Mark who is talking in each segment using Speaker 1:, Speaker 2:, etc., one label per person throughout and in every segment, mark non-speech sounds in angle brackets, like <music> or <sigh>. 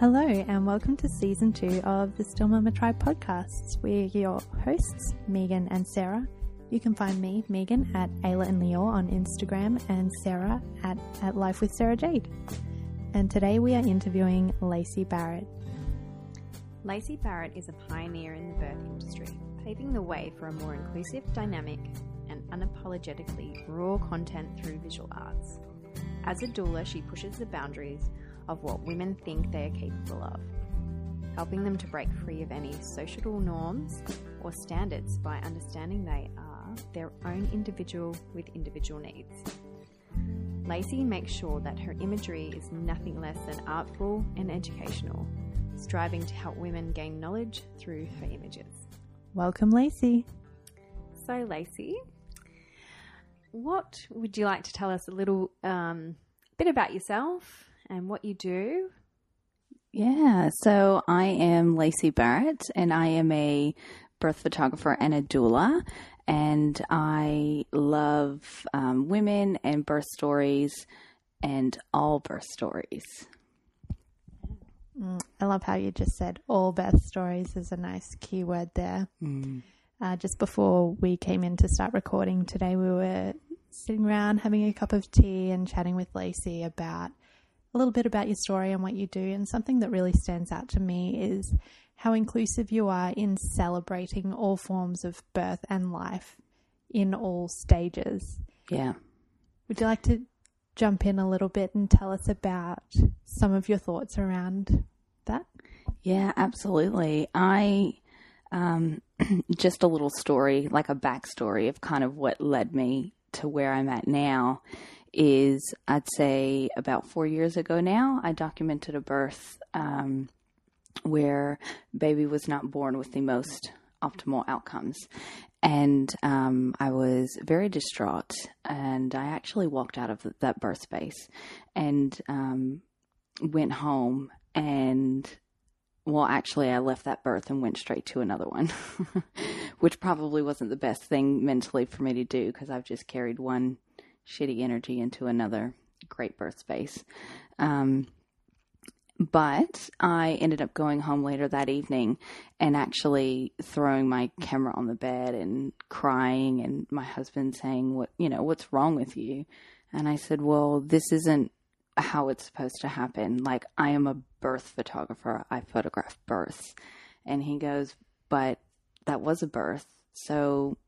Speaker 1: Hello, and welcome to season two of the Still Mama Tribe podcasts. We're your hosts, Megan and Sarah. You can find me, Megan, at Ayla and Leo on Instagram, and Sarah at, at Life with Sarah Jade. And today we are interviewing Lacey Barratt.
Speaker 2: Lacey Barratt is a pioneer in the birth industry, paving the way for a more inclusive, dynamic, and unapologetically raw content through visual arts. As a doula, she pushes the boundaries of what women think they are capable of, helping them to break free of any social norms or standards by understanding they are their own individual with individual needs. Lacey makes sure that her imagery is nothing less than artful and educational, striving to help women gain knowledge through her images.
Speaker 1: Welcome, Lacey.
Speaker 2: So, Lacey, what would you like to tell us a little um, bit about yourself and what you do.
Speaker 3: Yeah, so I am Lacey Barratt, and I am a birth photographer and a doula, and I love um, women and birth stories and all birth stories.
Speaker 1: Mm, I love how you just said all birth stories is a nice keyword there. Mm. Uh, just before we came in to start recording today, we were sitting around having a cup of tea and chatting with Lacey about a little bit about your story and what you do. And something that really stands out to me is how inclusive you are in celebrating all forms of birth and life in all stages.
Speaker 3: Yeah.
Speaker 1: Would you like to jump in a little bit and tell us about some of your thoughts around that?
Speaker 3: Yeah, absolutely. I um, <clears throat> just a little story, like a backstory of kind of what led me to where I'm at now is I'd say about four years ago now, I documented a birth um, where baby was not born with the most optimal outcomes. And um, I was very distraught, and I actually walked out of that birth space and um, went home. And well, actually, I left that birth and went straight to another one, <laughs> which probably wasn't the best thing mentally for me to do because I've just carried one shitty energy into another great birth space. Um, but I ended up going home later that evening and actually throwing my camera on the bed and crying, and my husband saying, "What you know? What's wrong with you?" And I said, "Well, this isn't how it's supposed to happen. Like I am a birth photographer. I photograph births." And he goes, "But that was a birth, so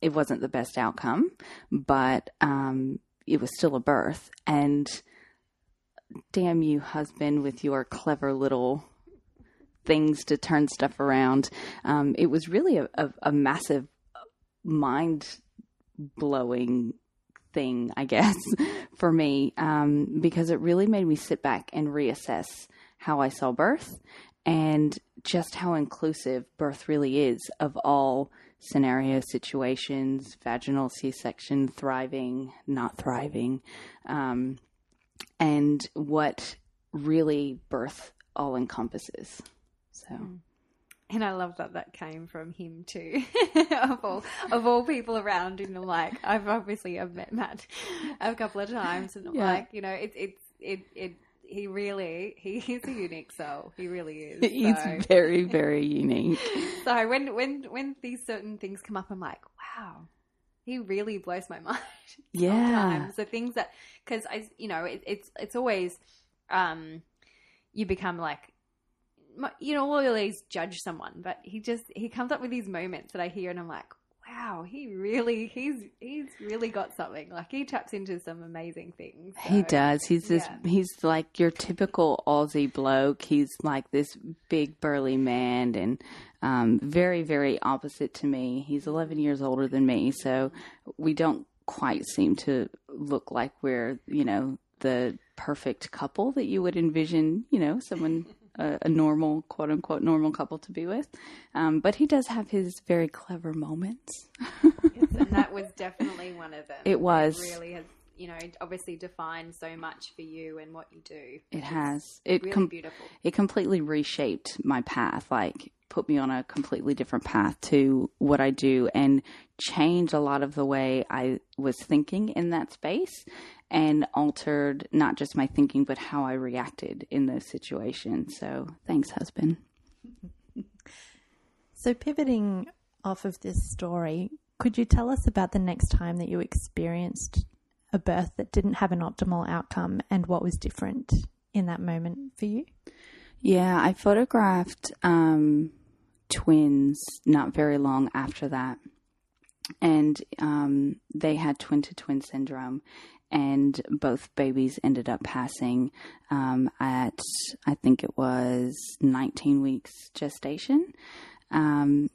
Speaker 3: it wasn't the best outcome, but um, it was still a birth. And damn you, husband, with your clever little things to turn stuff around. Um, it was really a, a, a massive mind blowing thing, I guess, <laughs> for me, um, because it really made me sit back and reassess how I saw birth and just how inclusive birth really is of all scenario situations, vaginal C section, thriving, not thriving, um, and what really birth all encompasses. So.
Speaker 2: And I love that that came from him too, <laughs> of all of all people around. And like, I've obviously I've met Matt a couple of times, and yeah. like, you know, it's it's it it he really he is a unique soul. He really is. <laughs>
Speaker 3: He's so. very <laughs> very unique.
Speaker 2: so when when when these certain things come up, I'm like, wow, he really blows my <laughs> mind.
Speaker 3: yeah.
Speaker 2: So things that because I you know it, it's it's always um you become like you know always judge someone, but he just he comes up with these moments that I hear and I'm like, wow, he really he's he's really got something. Like he taps into some amazing things.
Speaker 3: So, he does. He's this yeah. he's like your typical Aussie bloke. He's like this big burly man and um, very very opposite to me. He's 11 years older than me, so we don't quite seem to look like we're, you know, the perfect couple that you would envision, you know, someone a, a normal, quote unquote, normal couple to be with. Um, but he does have his very clever moments.
Speaker 2: yes, and that was <laughs> definitely one of them.
Speaker 3: It was.
Speaker 2: It really has, you know, obviously defined so much for you and what you do.
Speaker 3: It has. It
Speaker 2: really
Speaker 3: com-
Speaker 2: beautiful.
Speaker 3: it completely reshaped my path like put me on a completely different path to what I do and changed a lot of the way I was thinking in that space and altered not just my thinking but how I reacted in those situations. So, thanks husband. <laughs>
Speaker 1: So, pivoting off of this story, could you tell us about the next time that you experienced a birth that didn't have an optimal outcome and what was different in that moment for you?
Speaker 3: Yeah, I photographed um, twins not very long after that. And um, they had twin to twin syndrome, and both babies ended up passing um, at, I think it was 19 weeks gestation. Um,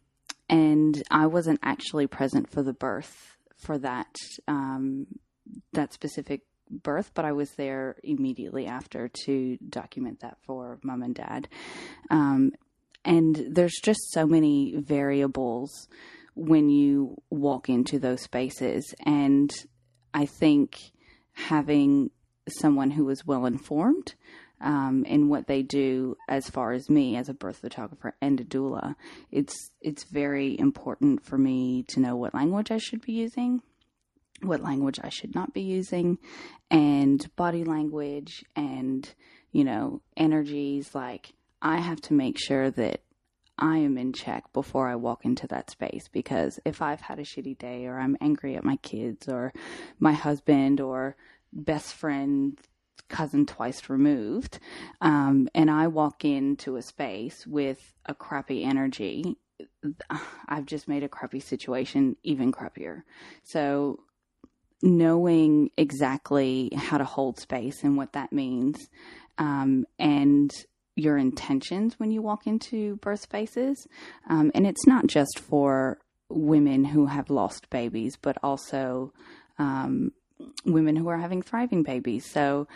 Speaker 3: and I wasn't actually present for the birth for that um, that specific birth, but I was there immediately after to document that for mom and dad. Um, and there's just so many variables when you walk into those spaces, and I think having someone who is well informed um, in what they do as far as me as a birth photographer and a doula. It's it's very important for me to know what language I should be using, what language I should not be using, and body language and you know energies. Like I have to make sure that I am in check before I walk into that space because if I've had a shitty day or I'm angry at my kids or my husband or best friend cousin twice removed, um, and I walk into a space with a crappy energy, I've just made a crappy situation even crappier. So, knowing exactly how to hold space and what that means, um, and your intentions when you walk into birth spaces, um, and it's not just for women who have lost babies, but also um, women who are having thriving babies. So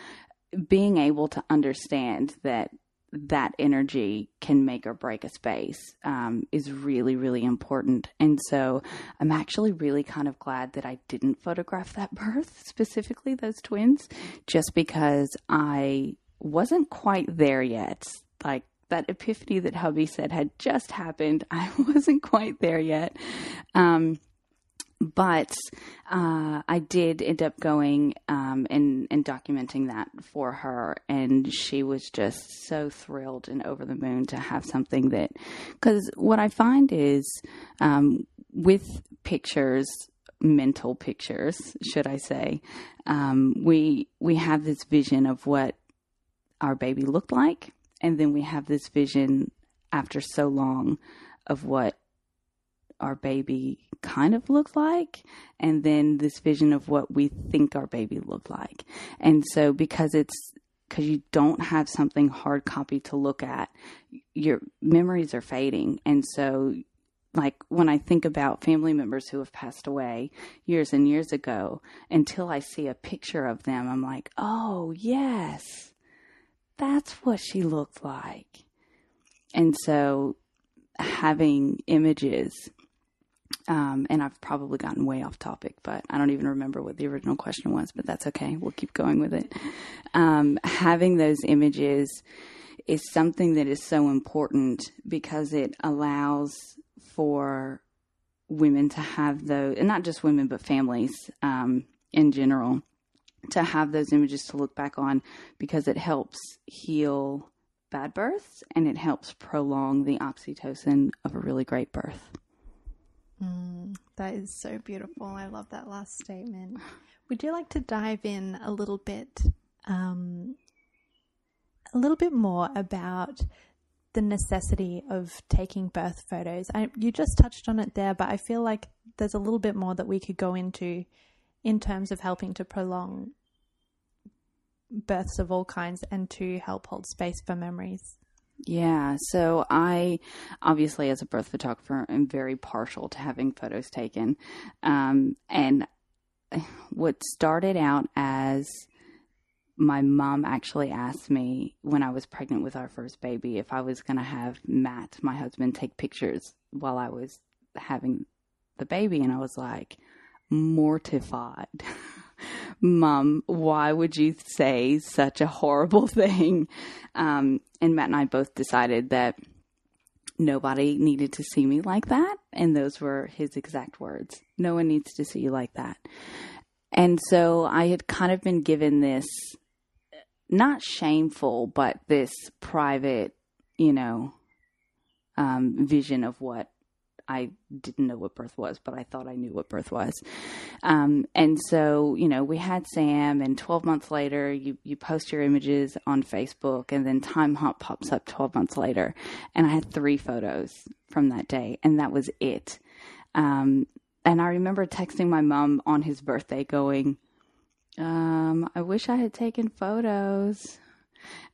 Speaker 3: being able to understand that that energy can make or break a space um, is really, really important. And so I'm actually really kind of glad that I didn't photograph that <laughs> birth, specifically those twins, just because I wasn't quite there yet. Like that epiphany that hubby said had just happened. <laughs> I wasn't quite there yet. Um, but uh, I did end up going um, and, and documenting that for her, and she was just so thrilled and over the moon to have something that. Because what I find is um, with pictures, mental pictures, should I say, um, we we have this vision of what our baby looked like, and then we have this vision after so long of what our baby kind of looked like and then this vision of what we think our baby looked like. And so because it's because you don't have something hard copy to look at, your memories are fading. And so like when I think about family members who have passed away years and years ago, until I see a picture of them, I'm like, oh, yes, that's what she looked like. And so having images um, and I've probably gotten way off topic, but I don't even remember what the original question was, but that's okay. We'll keep going with it. Um, having those images is something that is so important because it allows for women to have those, and not just women, but families um, in general, to have those images to look back on because it helps heal bad births and it helps prolong the oxytocin of a really great birth.
Speaker 1: Mm, that is so beautiful. I love that last statement. Would you like to dive in a little bit, um, a little bit more about the necessity of taking birth photos? I, you just touched on it there, but I feel like there's a little bit more that we could go into in terms of helping to prolong births of all kinds and to help hold space for memories.
Speaker 3: Yeah, so I obviously, as a birth photographer, am very partial to having photos taken. Um, and what started out as my mom actually asked me when I was pregnant with our first baby if I was going to have Matt, my husband, take pictures while I was having the baby. And I was like, mortified. <laughs> Mom, why would you say such a horrible <laughs> thing? Um, and Matt and I both decided that nobody needed to see me like that. And those were his exact words. No one needs to see you like that. And so I had kind of been given this, not shameful, but this private, you know, um, vision of what I didn't know what birth was, but I thought I knew what birth was. Um, and so, you know, we had Sam, and 12 months later, you, you post your images on Facebook, and then Timehop pops up 12 months later. And I had three photos from that day, and that was it. Um, and I remember texting my mom on his birthday going, um, I wish I had taken photos.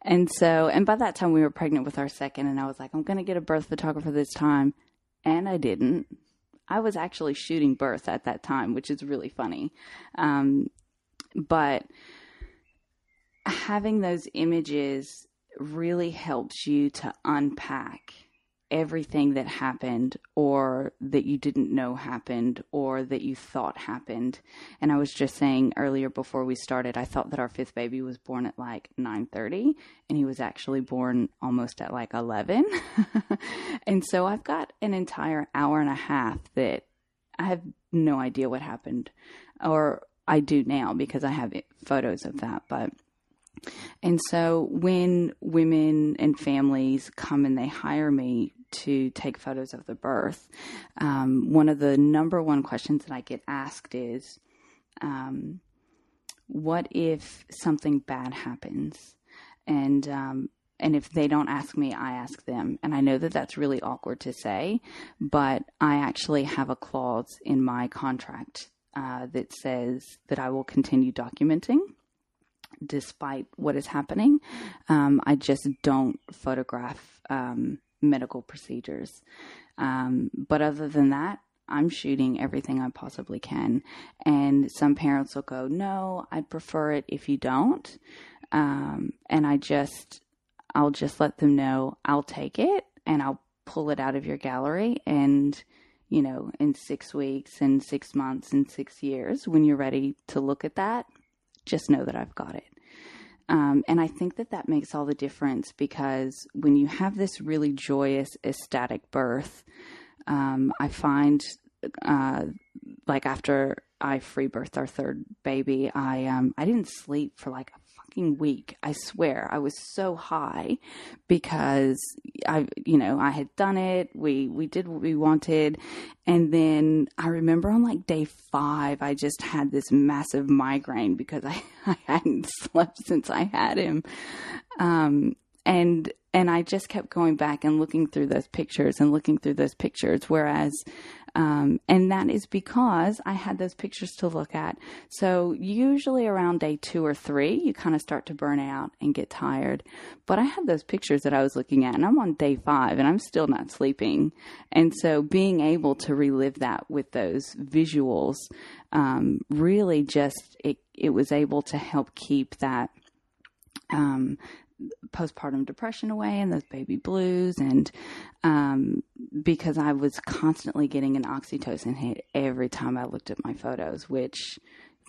Speaker 3: And so, and by that time we were pregnant with our second, and I was like, I'm going to get a birth photographer this time and I didn't. I was actually shooting birth at that time, which is really funny. Um, but having those images really helps you to unpack everything that happened or that you didn't know happened or that you thought happened. And I was just saying earlier before we started, I thought that our fifth baby was born at like 9:30 and he was actually born almost at like 11. <laughs> and so I've got an entire hour and a half that I have no idea what happened or I do now because I have photos of that, but and so when women and families come and they hire me to take photos of the birth, um, one of the number one questions that I get asked is, um, "What if something bad happens?" And um, and if they don't ask me, I ask them. And I know that that's really awkward to say, but I actually have a clause in my contract uh, that says that I will continue documenting despite what is happening. Um, I just don't photograph um, medical procedures. Um, but other than that, I'm shooting everything I possibly can. And some parents will go, No, I'd prefer it if you don't. Um, and I just, I'll just let them know I'll take it and I'll pull it out of your gallery. And, you know, in six weeks and six months and six years, when you're ready to look at that, just know that I've got it. Um, and I think that that makes all the difference because when you have this really joyous, ecstatic birth, um, I find uh, like after I free birthed our third baby, I um, I didn't sleep for like a fucking week. I swear, I was so high because I, you know, I had done it. We we did what we wanted, and then I remember on like day five, I just had this massive migraine because I <laughs> I hadn't slept since I had him, um, and and I just kept going back and looking through those pictures and looking through those pictures. Whereas um, and that is because I had those pictures to look at. So usually around day two or three, you kind of start to burn out and get tired. But I had those pictures that I was looking at and I'm on day five and I'm still not sleeping. And so being able to relive that with those visuals, um, really just, it, it was able to help keep that, um, postpartum depression away and those baby blues and um, because I was constantly getting an oxytocin hit every time I looked at my photos, which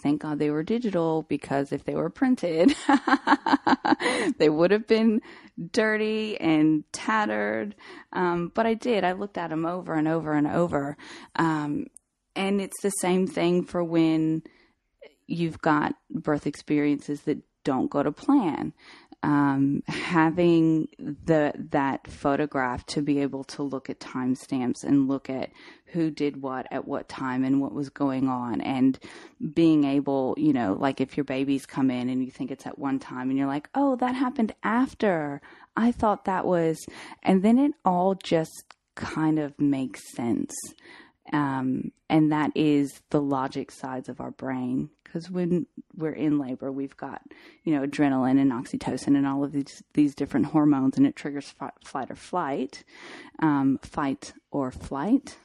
Speaker 3: thank God they were digital because if they were printed, <laughs> they would have been dirty and tattered. Um, but I did. I looked at them over and over and over. Um, and it's the same thing for when you've got birth experiences that don't go to plan um, having the that photograph to be able to look at timestamps and look at who did what at what time and what was going on and being able you know like if your babies come in and you think it's at one time and you're like oh that happened after. I thought that was and then it all just kind of makes sense. Um, and that is the logic sides of our brain because when we're in labor, we've got you know adrenaline and oxytocin and all of these these different hormones, and it triggers f- flight or flight, um, fight or flight.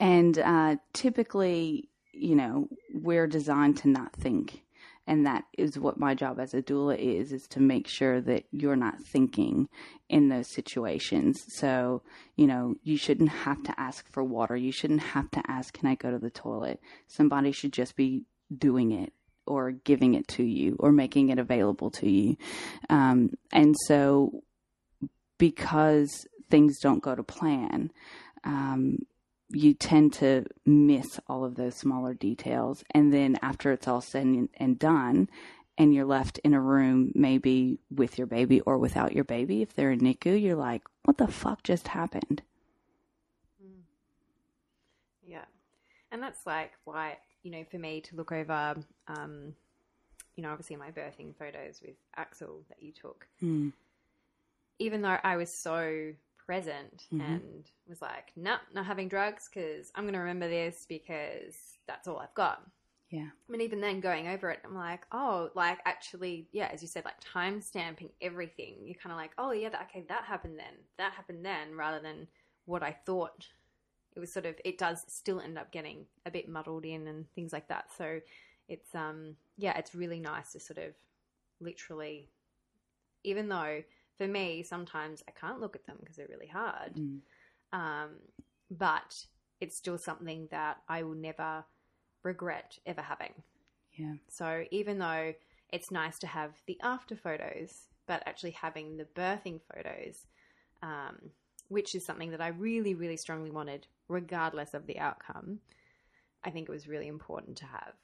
Speaker 3: And uh, typically, you know, we're designed to not think and that is what my job as a doula is is to make sure that you're not thinking in those situations. So you know you shouldn't have to ask for water. You shouldn't have to ask can i go to the toilet? Somebody should just be doing it or giving it to you or making it available to you. Um, and so, because things don't go to plan, um, you tend to miss all of those smaller details. And then after it's all said and done, and you're left in a room maybe with your baby or without your baby, if they're in NICU, you're like, what the fuck just happened?
Speaker 2: Mm. Yeah. And that's like why, you know, for me to look over, um, you know, obviously my birthing photos with Axel that you took,
Speaker 3: mm.
Speaker 2: even though I was so present mm-hmm. and was like, no, nah, not having drugs because I'm going to remember this because that's all I've got.
Speaker 3: Yeah.
Speaker 2: I mean, even then going over it, I'm like, oh, like actually, yeah, as you said, like time stamping everything. You're kind of like, oh, yeah, that, okay, that happened then. That happened then, rather than what I thought. It was sort of, it does still end up getting a bit muddled in and things like that. So it's, um, yeah, it's really nice to sort of literally, even though for me, sometimes I can't look at them because they're really hard.
Speaker 3: Mm.
Speaker 2: Um, but it's still something that I will never regret ever having.
Speaker 3: Yeah.
Speaker 2: So even though it's nice to have the after photos, but actually having the birthing photos, um, which is something that I really, really strongly wanted, regardless of the outcome, I think it was really important to have.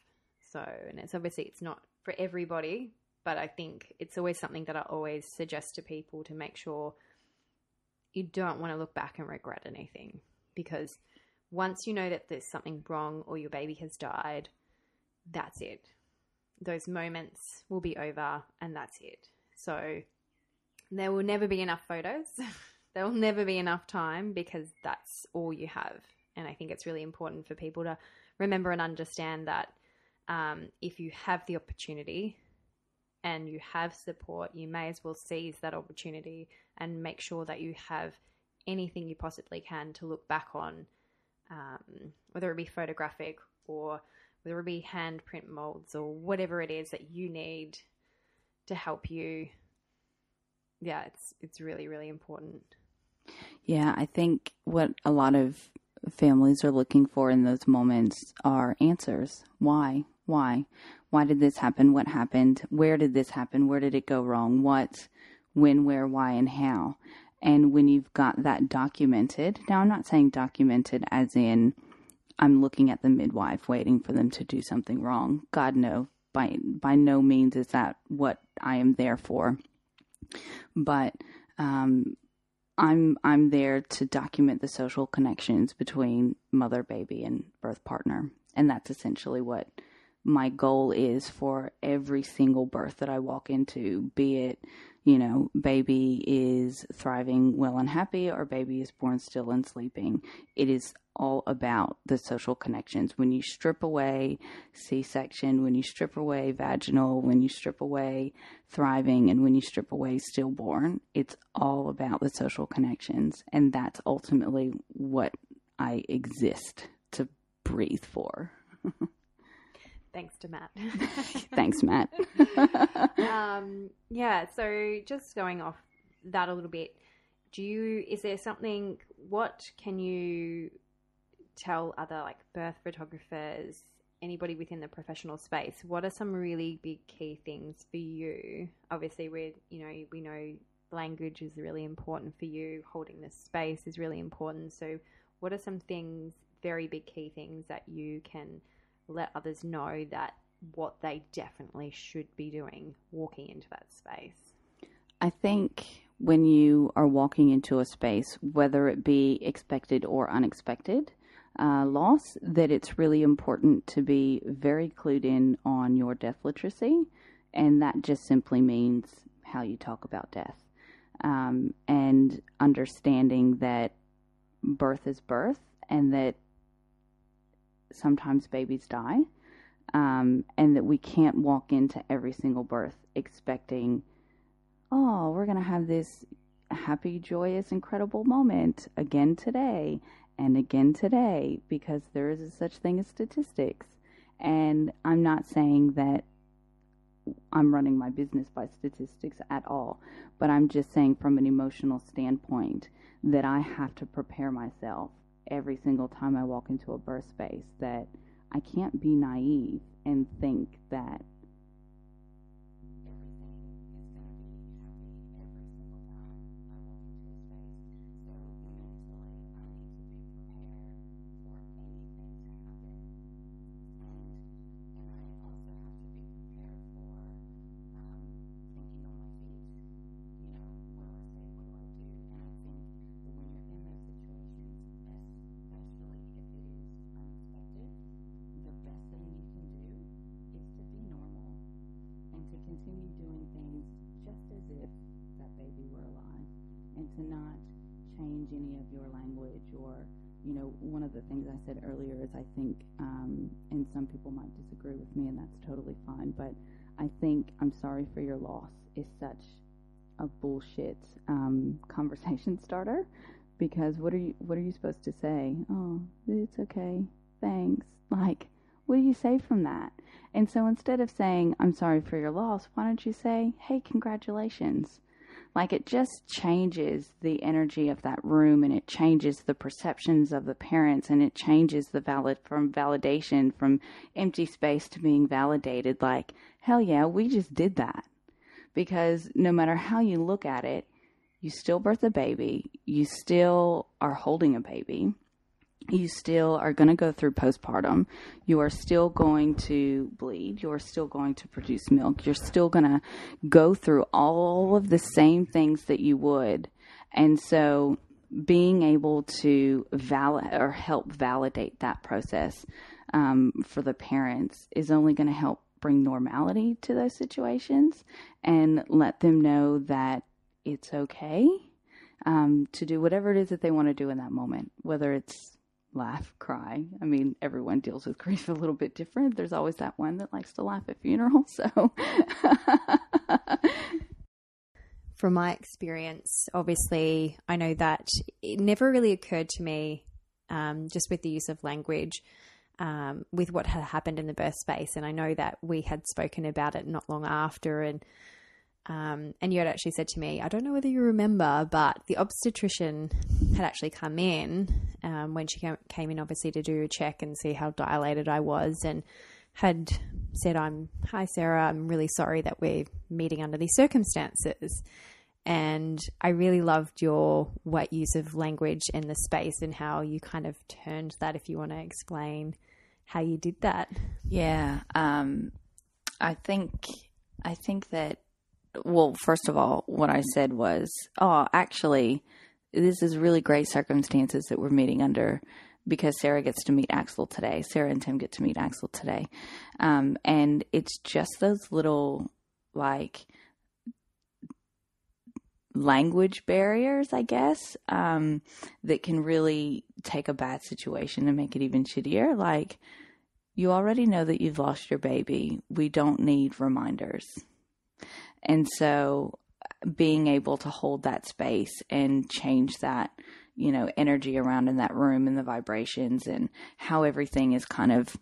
Speaker 2: So, and it's obviously it's not for everybody, but I think it's always something that I always suggest to people to make sure you don't want to look back and regret anything because once you know that there's something wrong or your baby has died, that's it. Those moments will be over and that's it. So there will never be enough photos. <laughs> there will never be enough time because that's all you have. And I think it's really important for people to remember and understand that um, if you have the opportunity and you have support, you may as well seize that opportunity and make sure that you have anything you possibly can to look back on, um, whether it be photographic or whether it be handprint molds or whatever it is that you need to help you. Yeah, it's it's really really important.
Speaker 3: Yeah, I think what a lot of families are looking for in those moments are answers. Why? Why? Why did this happen? What happened? Where did this happen? Where did it go wrong? What, when, where, why, and how? And when you've got that documented, now I'm not saying documented as in I'm looking at the midwife waiting for them to do something wrong. God no, by by no means is that what I am there for. But um, I'm I'm there to document the social connections between mother, baby, and birth partner, and that's essentially what my goal is for every single birth that I walk into, be it, you know, baby is thriving well and happy or baby is born still and sleeping. It is all about the social connections. When you strip away C section, when you strip away vaginal, when you strip away thriving, and when you strip away stillborn, it's all about the social connections. And that's ultimately what I exist to breathe for. <laughs>
Speaker 2: Thanks to Matt. <laughs>
Speaker 3: Thanks, Matt. <laughs>
Speaker 2: um, yeah, so just going off that a little bit, do you, is there something, what can you tell other like birth photographers, anybody within the professional space, what are some really big key things for you? Obviously, we're, you know, we know language is really important for you, holding the space is really important. So, what are some things, very big key things that you can let others know that what they definitely should be doing walking into that space?
Speaker 3: I think when you are walking into a space, whether it be expected or unexpected uh, loss, that it's really important to be very clued in on your death literacy. And that just simply means how you talk about death um, and understanding that birth is birth and that sometimes babies die, um, and that we can't walk into every single birth expecting, oh, we're going to have this happy, joyous, incredible moment again today and again today because there is a such thing as statistics. And I'm not saying that I'm running my business by statistics at all, but I'm just saying from an emotional standpoint that I have to prepare myself every single time I walk into a birth space that I can't be naive and think that of the things i said earlier is i think um, and some people might disagree with me and that's totally fine but i think i'm sorry for your loss is such a bullshit um, <laughs> conversation starter because what are you what are you supposed to say? Oh it's okay. Thanks. Like what do you say from that? And so instead of saying, I'm sorry for your loss, why don't you say, hey, congratulations? Like it just changes the energy of that room and it changes the perceptions of the parents and it changes the valid from validation from empty space to being validated. Like, hell yeah, we just did that. Because no matter how you look at it, you still birth a baby, you still are holding a baby you still are going to go through postpartum. You are still going to bleed. You are still going to produce milk. You're still going to go through all of the same things that you would. And so being able to validate or help validate that process um, for the parents is only going to help bring normality to those situations and let them know that it's okay um, to do whatever it is that they want to do in that moment, whether it's laugh, cry. I mean, everyone deals with grief a little bit different. There's always that one that likes to laugh at funerals. So, <laughs>
Speaker 2: from my experience, obviously, I know that it never really occurred to me, um, just with the use of language, um, with what had happened in the birth space. And I know that we had spoken about it not long after, and um, and you had actually said to me, I don't know whether you remember, but the obstetrician had actually come in um, when she came in, obviously, to do a check and see how dilated I was, and had said, I'm, hi, Sarah, I'm really sorry that we're meeting under these circumstances. And I really loved your wet use of language in the space and how you kind of turned that, if you want to explain how you did that.
Speaker 3: Yeah. Um, I think, I think that well, first of all, what I said was, oh, actually, this is really great circumstances that we're meeting under because Sarah gets to meet Axel today. Sarah and Tim get to meet Axel today. Um, and it's just those little, like, language barriers, I guess, um, that can really take a bad situation and make it even shittier. Like, you already know that you've lost your baby. We don't need reminders. And so being able to hold that space and change that, you know, energy around in that room and the vibrations and how everything is kind of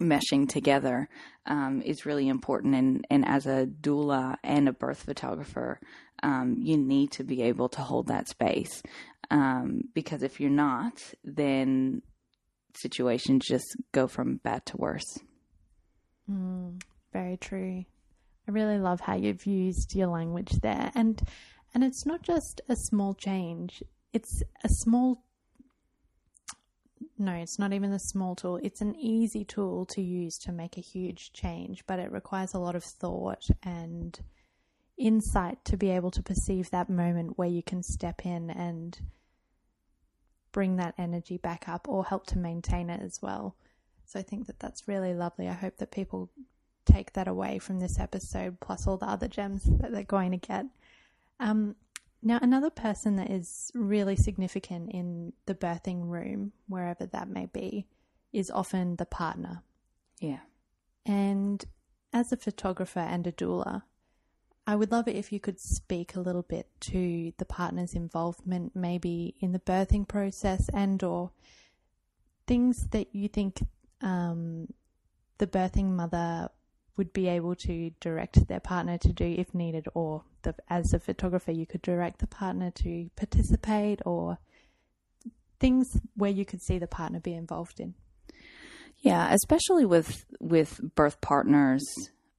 Speaker 3: meshing together um, is really important. And, and as a doula and a birth photographer, um, you need to be able to hold that space. Um, because if you're not, then situations just go from bad to worse.
Speaker 1: Mm, very true. I really love how you've used your language there. And and it's not just a small change. It's a small no, it's not even a small tool. It's an easy tool to use to make a huge change, but it requires a lot of thought and insight to be able to perceive that moment where you can step in and bring that energy back up or help to maintain it as well. So I think that that's really lovely. I hope that people take that away from this episode, plus all the other gems that they're going to get. Um, now, another person that is really significant in the birthing room, wherever that may be, is often the partner.
Speaker 3: Yeah.
Speaker 1: And as a photographer and a doula, I would love it if you could speak a little bit to the partner's involvement, maybe in the birthing process and or things that you think um, the birthing mother would be able to direct their partner to do if needed, or the, as a photographer, you could direct the partner to participate, or things where you could see the partner be involved in.
Speaker 3: Yeah, especially with with birth partners,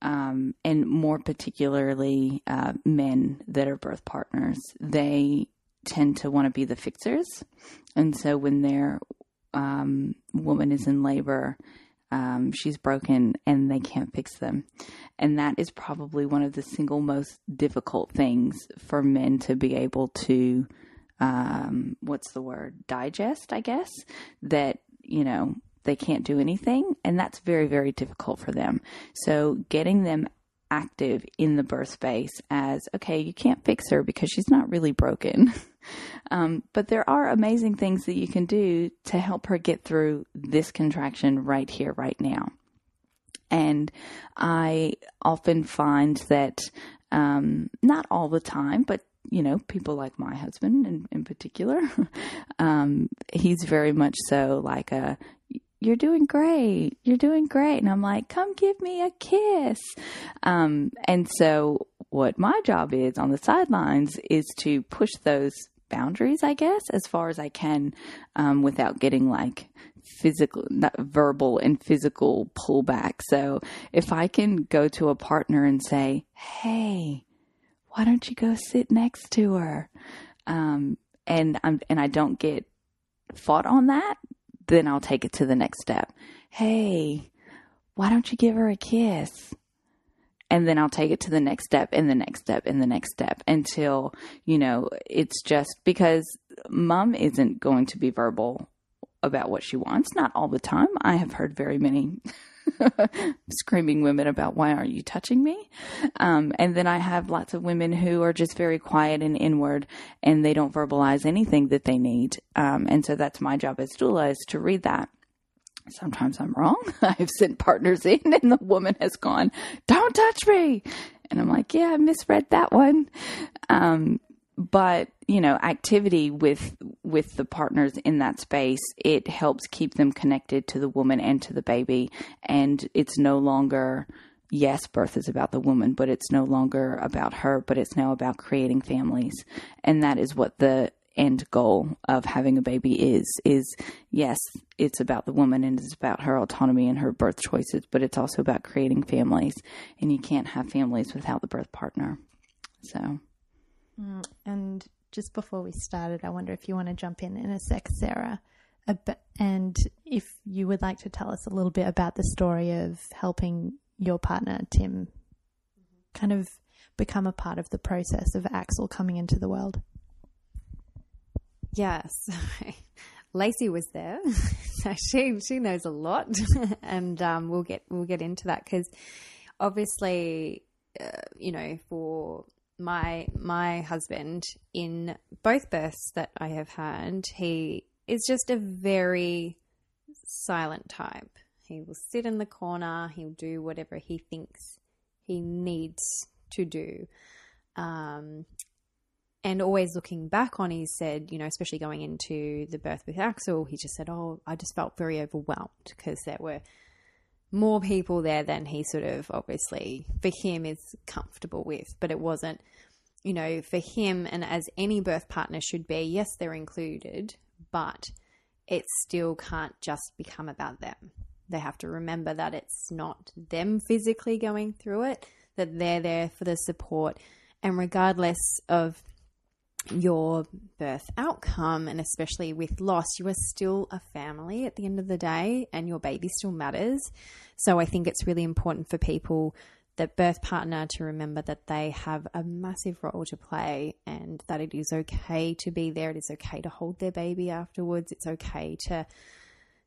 Speaker 3: um, and more particularly uh, men that are birth partners, they tend to want to be the fixers, and so when their um, woman is in labor, um, she's broken and they can't fix them. And that is probably one of the single most difficult things for men to be able to, um, what's the word, digest, I guess, that, you know, they can't do anything. And that's very, very difficult for them. So getting them active in the birth space as, okay, you can't fix her because she's not really broken. <laughs> um, but there are amazing things that you can do to help her get through this contraction right here, right now. And I often find that, um, not all the time, but you know, people like my husband in, in particular, <laughs> um, he's very much so like a, you're doing great. You're doing great. And I'm like, come give me a kiss. Um, and so what my job is on the sidelines is to push those boundaries, I guess, as far as I can, um, without getting like physical, verbal and physical pullback. So if I can go to a partner and say, Hey, why don't you go sit next to her? Um, and I'm, and I don't get fought on that, then I'll take it to the next step. Hey, why don't you give her a kiss? And then I'll take it to the next step and the next step and the next step until, you know, it's just because mom isn't going to be verbal about what she wants. Not all the time. I have heard very many <laughs> screaming women about why aren't you touching me? Um, and then I have lots of women who are just very quiet and inward and they don't verbalize anything that they need. Um, and so that's my job as doula is to read that. Sometimes I'm wrong. <laughs> I've sent partners in and the woman has gone, don't touch me. And I'm like, yeah, I misread that one. Um, but you know activity with with the partners in that space it helps keep them connected to the woman and to the baby and it's no longer yes birth is about the woman but it's no longer about her but it's now about creating families and that is what the end goal of having a baby is is yes it's about the woman and it's about her autonomy and her birth choices but it's also about creating families. And you can't have families without the birth partner. So.
Speaker 1: Mm, and just before we started, I wonder if you want to jump in in a sec, Sarah, and if you would like to tell us a little bit about the story of helping your partner, Tim, kind of become a part of the process of Axel coming into the world.
Speaker 2: Yes. <laughs> Lacey was there, <laughs> she she knows a lot, <laughs> and um, we'll get we'll get into that because obviously, uh, you know, for my my husband in both births that I have had, he is just a very silent type. He will sit in the corner. He'll do whatever he thinks he needs to do. Um, and always looking back on, he said, you know, especially going into the birth with Axel, he just said, "Oh, I just felt very overwhelmed because there were." more people there than he sort of obviously for him is comfortable with, but it wasn't, you know, for him and as any birth partner should be, yes, they're included, but it still can't just become about them. They have to remember that it's not them physically going through it, that they're there for the support. And regardless of your birth outcome, and especially with loss, you are still a family at the end of the day, and your baby still matters. So I think it's really important for people, that birth partner, to remember that they have a massive role to play and that it is okay to be there. It is okay to hold their baby afterwards. It's okay to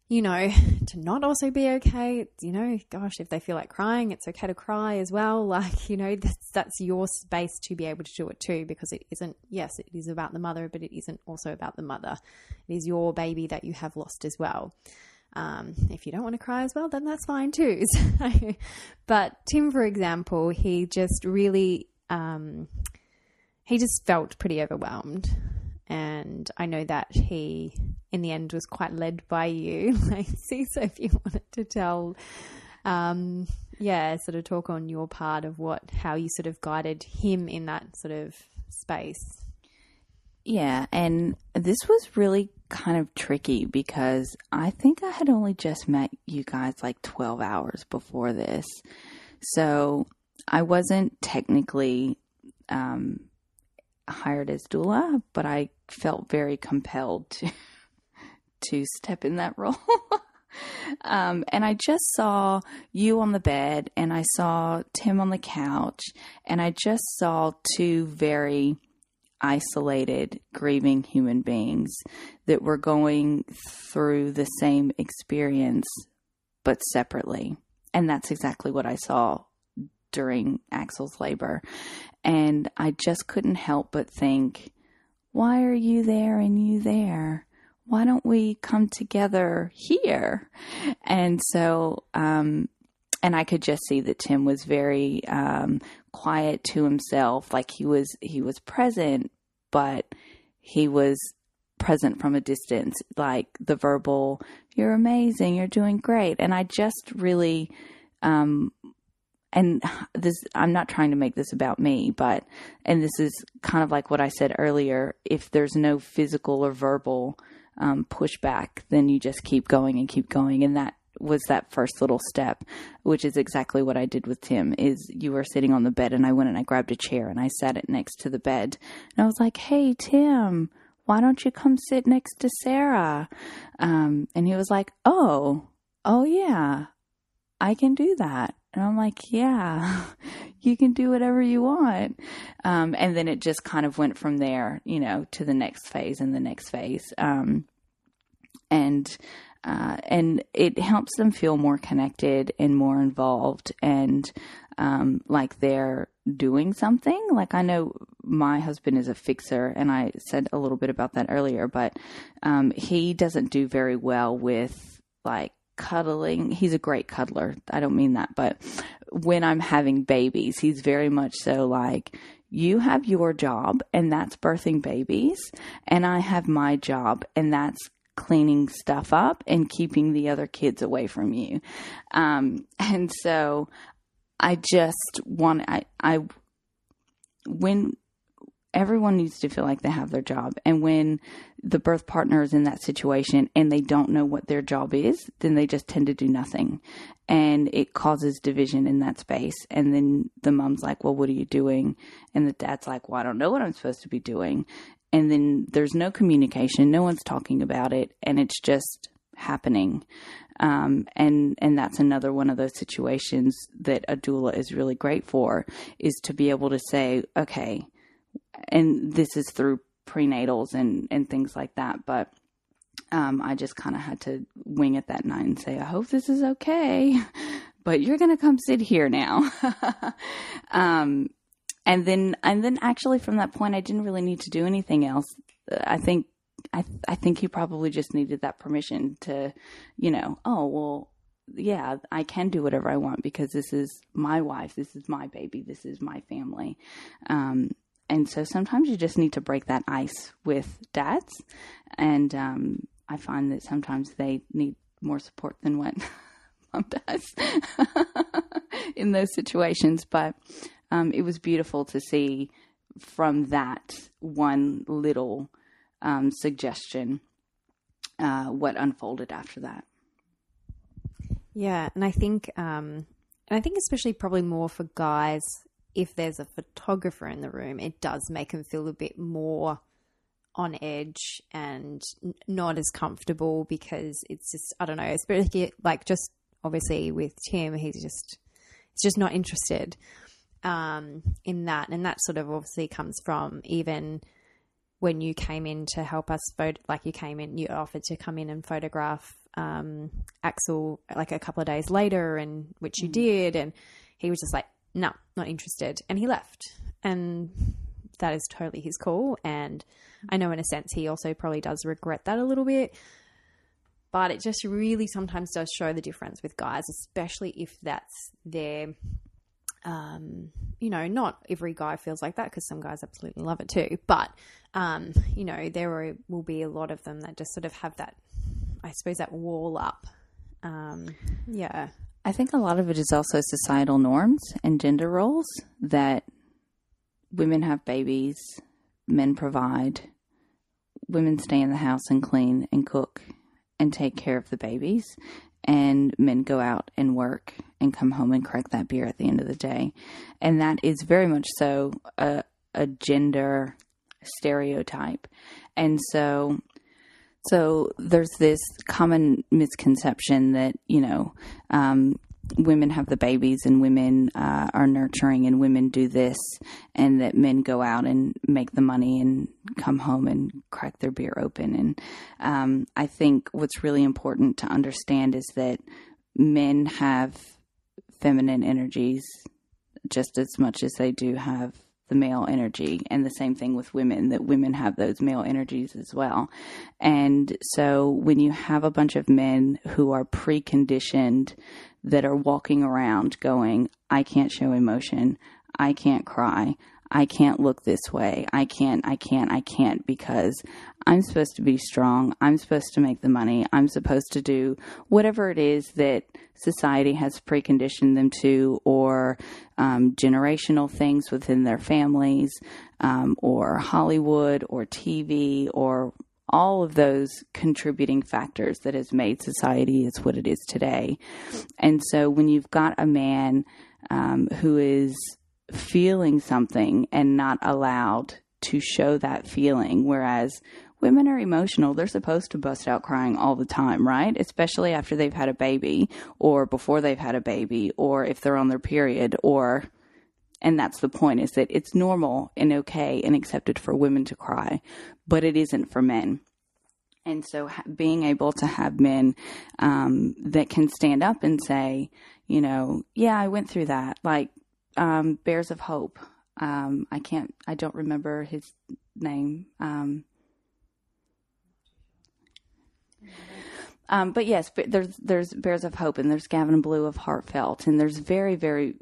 Speaker 2: you know, <laughs> to not also be okay. You know, gosh, if they feel like crying, it's okay to cry as well. <laughs> Like, you know, that's, that's your space to be able to do it too, because it isn't, yes, it is about the mother, but it isn't also about the mother. It is your baby that you have lost as well. Um, if you don't want to cry as well, then that's fine too. <laughs> but Tim, for example, he just really, um, he just felt pretty overwhelmed and I know that he, in the end, was quite led by you, <laughs> Lacey. So if you wanted to tell, um, yeah, sort of talk on your part of what, how you sort of guided him in that sort of space.
Speaker 3: Yeah, and this was really kind of tricky because I think I had only just met you guys like 12 hours before this. So I wasn't technically um, hired as doula, but I felt very compelled to <laughs> to step in that <laughs> role. um, and I just saw you on the bed, and I saw Tim on the couch, and I just saw two very isolated, grieving human beings that were going through the same experience, but separately. And that's exactly what I saw during Axel's labor. And I just couldn't help but think, why are you there and you there? Why don't we come together here? And so, um, and I could just see that Tim was very um, quiet to himself, like he was he was present, but he was present from a distance, like the verbal, "You're amazing, you're doing great," and I just really um, and this I'm not trying to make this about me, but and this is kind of like what I said earlier. If there's no physical or verbal um, pushback, then you just keep going and keep going, and that was that first little step, which is exactly what I did with Tim. Is you were sitting on the bed, and I went and I grabbed a chair and I sat it next to the bed, and I was like, "Hey, Tim." Why don't you come sit next to Sarah? Um, and he was like, Oh, oh yeah, I can do that. And I'm like, yeah, <laughs> you can do whatever you want. Um, and then it just kind of went from there, you know, to the next phase and the next phase. Um, and, uh, and it helps them feel more connected and more involved and, um, like they're doing something. Like I know my husband is a fixer and I said a little bit about that earlier, but, um, he doesn't do very well with like cuddling. He's a great cuddler. I don't mean that, but when I'm having babies, he's very much so like, you have your job and that's birthing babies, and I have my job and that's cleaning stuff up and keeping the other kids away from you. Um, and so I just want, I, I, when everyone needs to feel like they have their job. And when the birth partner is in that situation and they don't know what their job is, then they just tend to do nothing. And it causes division in that space. And then the mom's like, Well, what are you doing? And the dad's like, Well, I don't know what I'm supposed to be doing. And then there's no communication, no one's talking about it, and it's just happening. Um, and and that's another one of those situations that a doula is really great for is to be able to say, okay, and this is through prenatals and and things like that. But um, I just kind of had to wing it that night and say, I hope this is okay, <laughs> but you're gonna come sit here now. <laughs> um, and then and then actually from that point, I didn't really need to do anything else. I think I I think he probably just needed that permission to, you know, oh well, yeah, I can do whatever I want because this is my wife, this is my baby, this is my family. Um, and so sometimes you just need to break that ice with dads. And um, I find that sometimes they need more support than what <laughs> mom does <laughs> in those situations. But um, it was beautiful to see from that one little um, suggestion uh, what unfolded after that.
Speaker 2: Yeah, and I think, um, and I think especially probably more for guys if there's a photographer in the room, it does make them feel a bit more on edge and not as comfortable because it's just I don't know. It's like just obviously with Tim, he's just he's just not interested um, in that, and that sort of obviously comes from even when you came in to help us photo, like you came in, you offered to come in and photograph um, Axel like a couple of days later, and which you mm. did, and he was just like, no, not interested. And he left. And that is totally his call. And I know, in a sense, he also probably does regret that a little bit. But it just really sometimes does show the difference with guys, especially if that's their, um, you know, not every guy feels like that because some guys absolutely love it too. But, um, you know, there are, will be a lot of them that just sort of have that, I suppose, that wall up. Um, yeah.
Speaker 3: I think a lot of it is also societal norms and gender roles that women have babies, men provide. women stay in the house and clean and cook and take care of the babies, and men go out and work and come home and crack that beer at the end of the day. And that is very much so a, a gender stereotype. And so so there's this common misconception that, you know, um, women have the babies and women uh, are nurturing and women do this and that men go out and make the money and come home and crack their beer open. And um, i think what's really important to understand is that men have feminine energies just as much as they do have the male energy and the same thing with women that women have those male energies as well and so when you have a bunch of men who are preconditioned that are walking around going, I can't show emotion. I can't cry. I can't look this way. I can't, I can't, I can't because I'm supposed to be strong. I'm supposed to make the money. I'm supposed to do whatever it is that society has preconditioned them to, or um, generational things within their families, um, or Hollywood, or TV, or all of those contributing factors that has made society is what it is today. And so when you've got a man um, who is feeling something and not allowed to show that feeling, whereas women are emotional. They're supposed to bust out crying all the time, right? Especially after they've had a baby or before they've had a baby or if they're on their period or and that's the point is that it's normal and okay and accepted for women to cry, but it isn't for men. And so being able to have men um, that can stand up and say, you know, yeah, I went through that, like um, Bears of Hope. Um, I can't, I don't remember his name. Um, um, but yes, there's there's Bears of Hope and there's Gavin Blue of Heartfelt and there's very very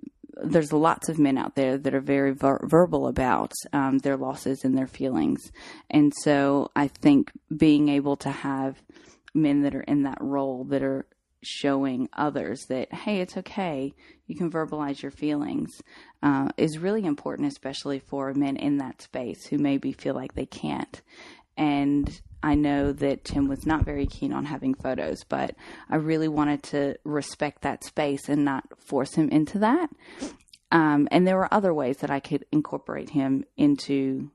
Speaker 3: there's lots of men out there that are very ver- verbal about um, their losses and their feelings. And so I think being able to have men that are in that role that are showing others that, hey, it's okay, you can verbalize your feelings, uh, is really important, especially for men in that space who maybe feel like they can't. And I know that Tim was not very keen on having photos, but I really wanted to respect that space and not force him into that. Um, and there were other ways that I could incorporate him into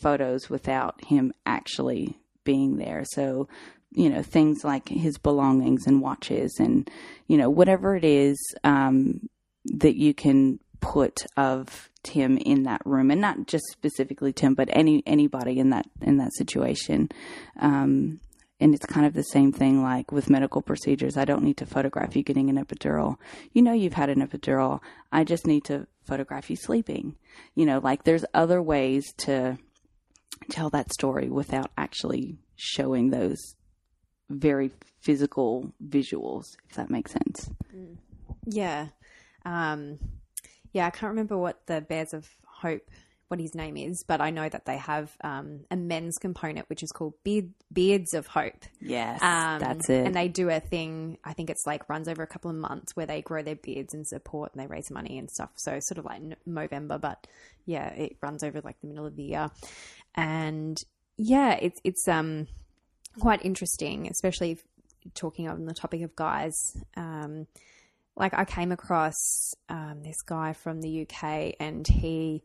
Speaker 3: photos without him actually being there. So, you know, things like his belongings and watches and, you know, whatever it is um, that you can put of Tim in that room, and not just specifically Tim, but any anybody in that in that situation. Um, and it's kind of the same thing like with medical procedures. I don't need to photograph you getting an epidural. You know you've had an epidural. I just need to photograph you sleeping. You know, like there's other ways to tell that story without actually showing those very physical visuals, if that makes sense.
Speaker 2: Mm. Yeah. Um, yeah, I can't remember what the Bears of Hope, what his name is, but I know that they have um, a men's component which is called Beard, Beards of Hope.
Speaker 3: Yes, um, that's it.
Speaker 2: And they do a thing. I think it's like runs over a couple of months where they grow their beards and support and they raise money and stuff. So sort of like Movember, but yeah, it runs over like the middle of the year, and yeah, it's it's um quite interesting, especially talking on the topic of guys. Um, like I came across um, this guy from the UK and he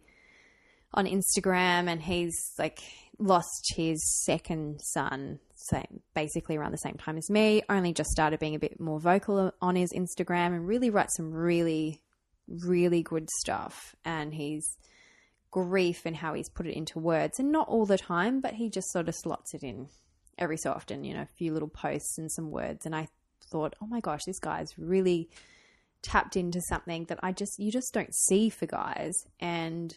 Speaker 2: on Instagram and he's like lost his second son same basically around the same time as me only just started being a bit more vocal on his Instagram and really write some really really good stuff and he's grief and how he's put it into words and not all the time but he just sort of slots it in every so often you know a few little posts and some words and I thought oh my gosh this guy's really tapped into something that I just you just don't see for guys. And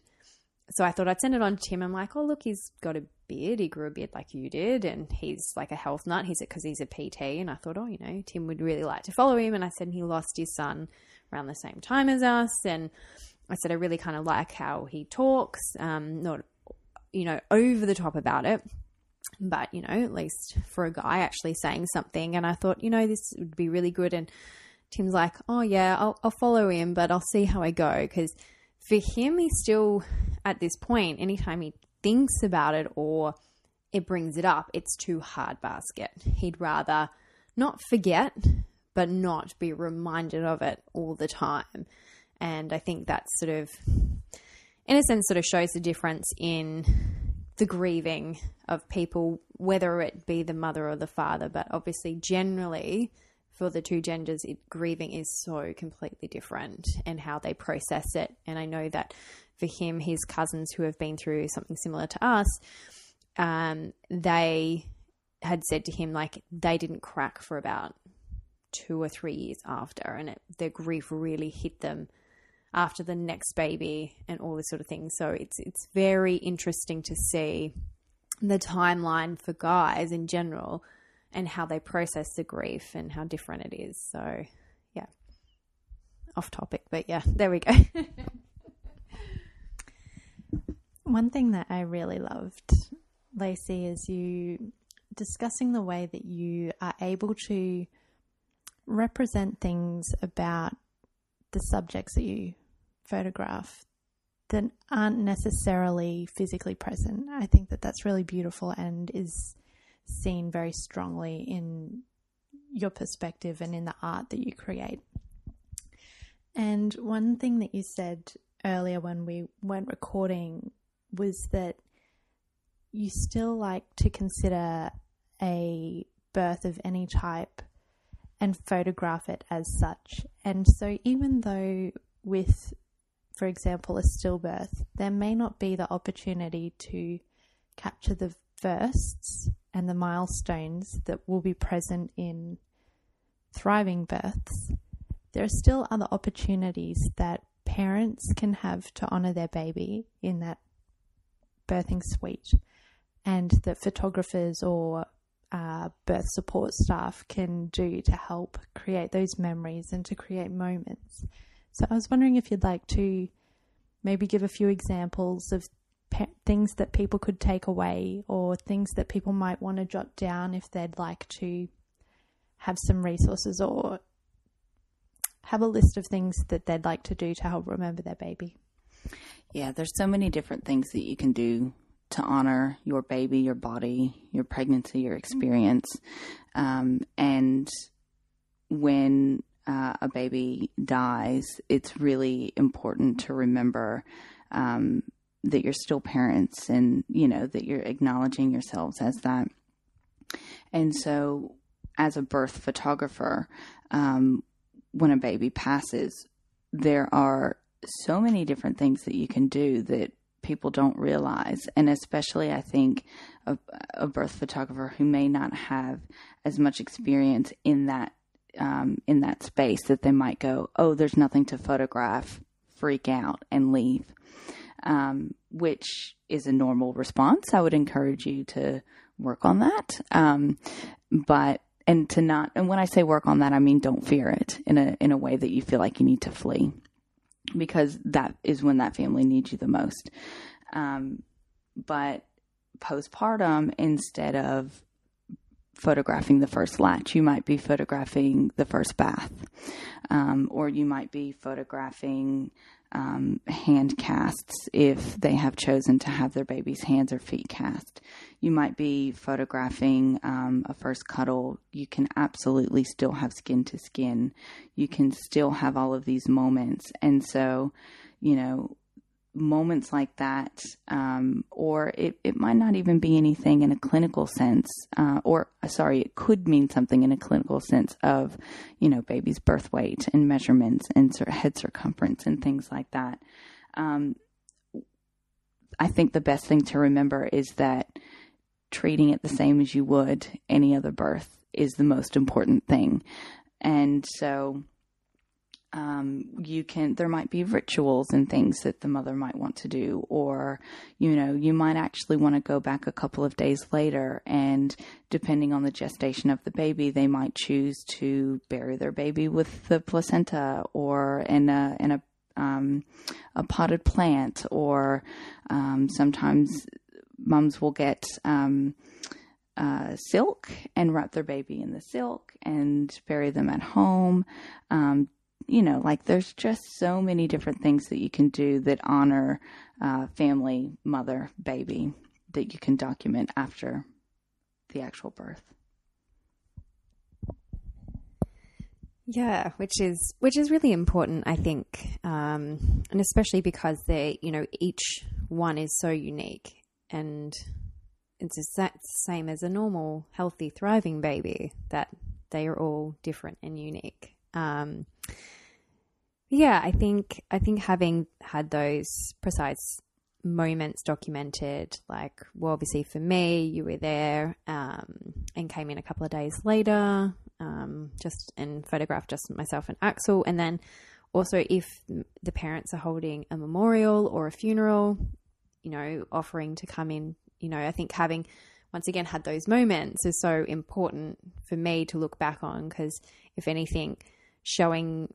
Speaker 2: so I thought I'd send it on to Tim. I'm like, oh look, he's got a beard. He grew a beard like you did, and he's like a health nut. He's because he's a PT. And I thought, oh, you know, Tim would really like to follow him. And I said he lost his son around the same time as us, and I said I really kind of like how he talks, um, not you know over the top about it. But, you know, at least for a guy actually saying something. And I thought, you know, this would be really good. And Tim's like, oh yeah, I'll, I'll follow him, but I'll see how I go. Because for him, he's still at this point, anytime he thinks about it or it brings it up, it's too hard basket. He'd rather not forget, but not be reminded of it all the time. And I think that sort of, in a sense, sort of shows the difference in the grieving of people, whether it be the mother or the father. But obviously, generally, for the two genders, it, grieving is so completely different and how they process it. And I know that for him, his cousins who have been through something similar to us, um, they had said to him like they didn't crack for about two or three years after, and it, their grief really hit them after the next baby and all this sort of thing. So it's it's very interesting to see the timeline for guys in general and how they process the grief and how different it is. So yeah. Off topic, but yeah, there we go. <laughs>
Speaker 1: One thing that I really loved, Lacey, is you discussing the way that you are able to represent things about the subjects that you photograph that aren't necessarily physically present. I think that that's really beautiful and is seen very strongly in your perspective and in the art that you create. And one thing that you said earlier when we weren't recording was that you still like to consider a birth of any type and photograph it as such. And so, even though with for example, a stillbirth, there may not be the opportunity to capture the firsts and the milestones that will be present in thriving births. There are still other opportunities that parents can have to honour their baby in that birthing suite, and that photographers or uh, birth support staff can do to help create those memories and to create moments. So I was wondering if you'd like to maybe give a few examples of pe- things that people could take away or things that people might want to jot down if they'd like to have some resources or have a list of things that they'd like to do to help remember their baby.
Speaker 3: Yeah, there's so many different things that you can do to honor your baby, your body, your pregnancy, your experience. Um, and when uh, a baby dies, it's really important to remember um, that you're still parents and, you know, that you're acknowledging yourselves as that. And so, as a birth photographer, um, when a baby passes, there are so many different things that you can do that people don't realize. And especially, I think, a, a birth photographer who may not have as much experience in that um, in that space that they might go, oh, there's nothing to photograph, freak out, and leave, um, which is a normal response. I would encourage you to work on that. Um, but and to not and when I say work on that, I mean don't fear it in a in a way that you feel like you need to flee, because that is when that family needs you the most. Um, but postpartum, instead of photographing the first latch. You might be photographing the first bath, um, or you might be photographing um, hand casts if they have chosen to have their baby's hands or feet cast. You might be photographing um, a first cuddle. You can absolutely still have skin to skin. You can still have all of these moments. And so, you know, moments like that, um, or it, it might not even be anything in a clinical sense, uh, or sorry, it could mean something in a clinical sense of, you know, baby's birth weight and measurements and head circumference and things like that. Um, I think the best thing to remember is that treating it the same as you would any other birth is the most important thing. And so, um, you can there might be rituals and things that the mother might want to do or you know you might actually want to go back a couple of days later and depending on the gestation of the baby they might choose to bury their baby with the placenta or in a in a um, a potted plant or um, sometimes moms will get um, uh, silk and wrap their baby in the silk and bury them at home. Um, you know, like there's just so many different things that you can do that honor uh, family, mother, baby. that you can document after the actual birth.
Speaker 2: Yeah, which is which is really important, I think, um, and especially because they, you know, each one is so unique, and it's the same as a normal, healthy, thriving baby that they are all different and unique. Um, yeah, I think I think having had those precise moments documented, like well, obviously for me, you were there um, and came in a couple of days later, um, just and photographed just myself and Axel, and then also if the parents are holding a memorial or a funeral, you know, offering to come in, you know, I think having once again had those moments is so important for me to look back on because if anything, showing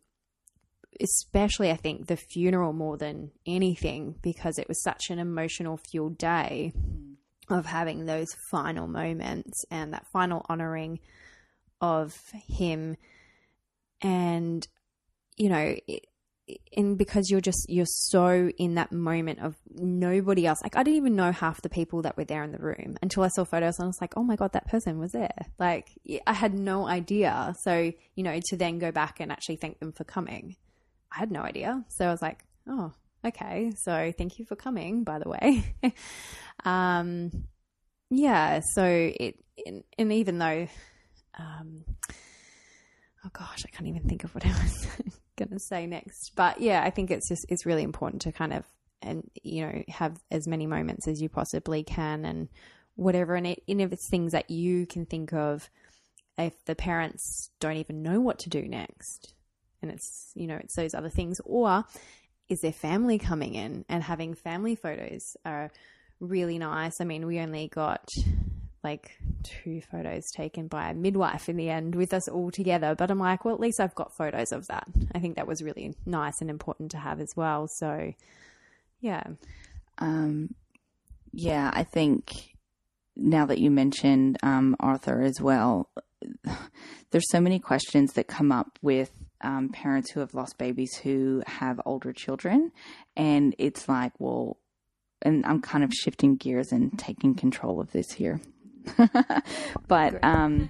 Speaker 2: especially I think the funeral more than anything because it was such an emotional fueled day mm. of having those final moments and that final honoring of him. And you know it, and because you're just you're so in that moment of nobody else. Like i didn't even know half the people that were there in the room until i saw photos and i was like oh my god that person was there. Like i had no idea. So you know to then go back and actually thank them for coming i had no idea. So i was like oh okay. So thank you for coming by the way. <laughs> Um yeah so it and even though um oh gosh i can't even think of what i was <laughs> going to say next. But yeah, I think it's just it's really important to kind of and you know have as many moments as you possibly can and whatever. And, it, and if it's things that you can think of, if the parents don't even know what to do next, and it's you know it's those other things, or is their family coming in and having family photos are really nice. I mean, we only got like two photos taken by a midwife in the end with us all together. But I'm like, well, at least I've got photos of that. I think that was really nice and important to have as well. So, yeah.
Speaker 3: Um, yeah, I think now that you mentioned um, Arthur as well, <sighs> there's so many questions that come up with um, parents who have lost babies who have older children. And it's like, well, and I'm kind of shifting gears and taking control of this here. <laughs> but um,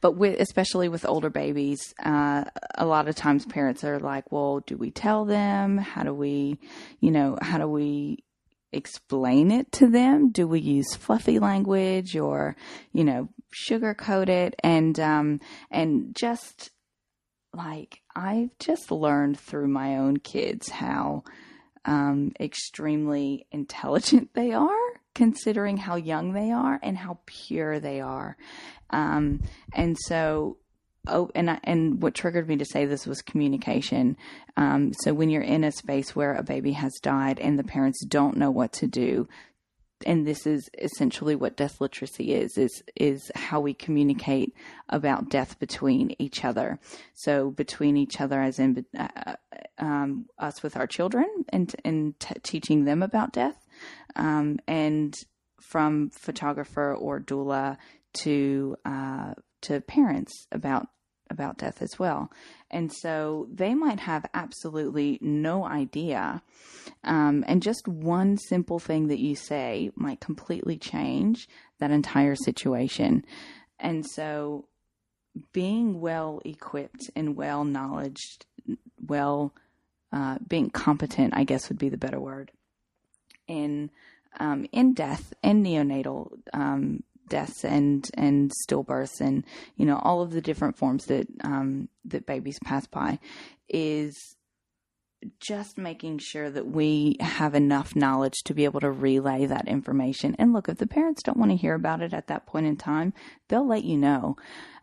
Speaker 3: but with especially with older babies, uh, a lot of times parents are like, "Well, do we tell them? How do we, you know, how do we explain it to them? Do we use fluffy language or, you know, sugarcoat it?" And um, and just like I've just learned through my own kids how um, extremely intelligent they are considering how young they are and how pure they are. Um, and so, oh, and I, and what triggered me to say this was communication. Um, so when you're in a space where a baby has died and the parents don't know what to do, and this is essentially what death literacy is is is how we communicate about death between each other so between each other as in uh, um, us with our children and and t- teaching them about death um, and from photographer or doula to uh, to parents about about death as well. And so they might have absolutely no idea. Um, and just one simple thing that you say might completely change that entire situation. And so being well equipped and well knowledged, well, uh, being competent, I guess would be the better word, in um, in death and neonatal um, deaths and and stillbirths and you know all of the different forms that um, that babies pass by is just making sure that we have enough knowledge to be able to relay that information. And look, if the parents don't want to hear about it at that point in time, they'll let you know.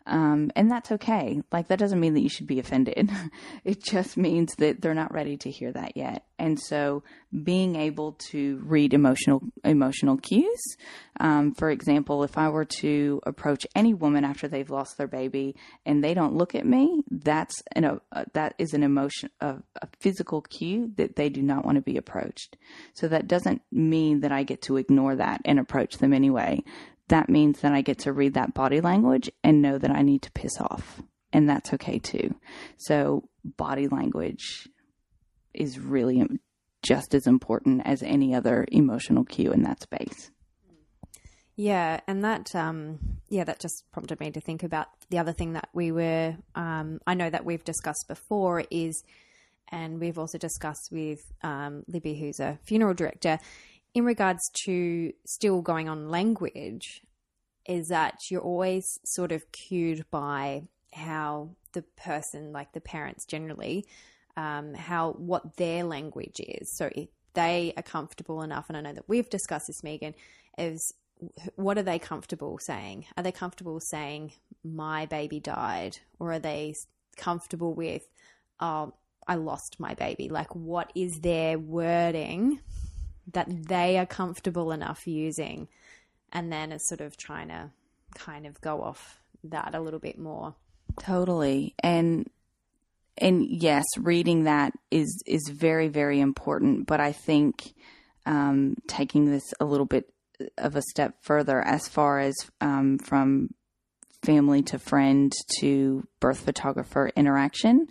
Speaker 3: Um, and that's okay. Like, that doesn't mean that you should be offended. <laughs> it just means that they're not ready to hear that yet. And so being able to read emotional, emotional cues. Um, for example, if I were to approach any woman after they've lost their baby and they don't look at me, that's an, uh, that is an emotion, a, a physical cue that they do not want to be approached. So that doesn't mean that I get to ignore that and approach them anyway that means that I get to read that body language and know that I need to piss off. And that's okay too. So, body language is really just as important as any other emotional cue in that space.
Speaker 2: Yeah, and that um, yeah, that just prompted me to think about the other thing that we were. Um, I know that we've discussed before is, and we've also discussed with um, Libby, who's a funeral director, in regards to still going on language, is that you're always sort of cued by how the person, like the parents generally, um, how what their language is. So if they are comfortable enough, and I know that we've discussed this, Megan, is what are they comfortable saying? Are they comfortable saying my baby died, or are they comfortable with oh, I lost my baby? Like, what is their wording that they are comfortable enough using? And then it's sort of trying to kind of go off that a little bit more.
Speaker 3: Totally. And and yes, reading that is is very very important. But I think um, taking this a little bit of a step further, as far as um, from family to friend to birth photographer interaction,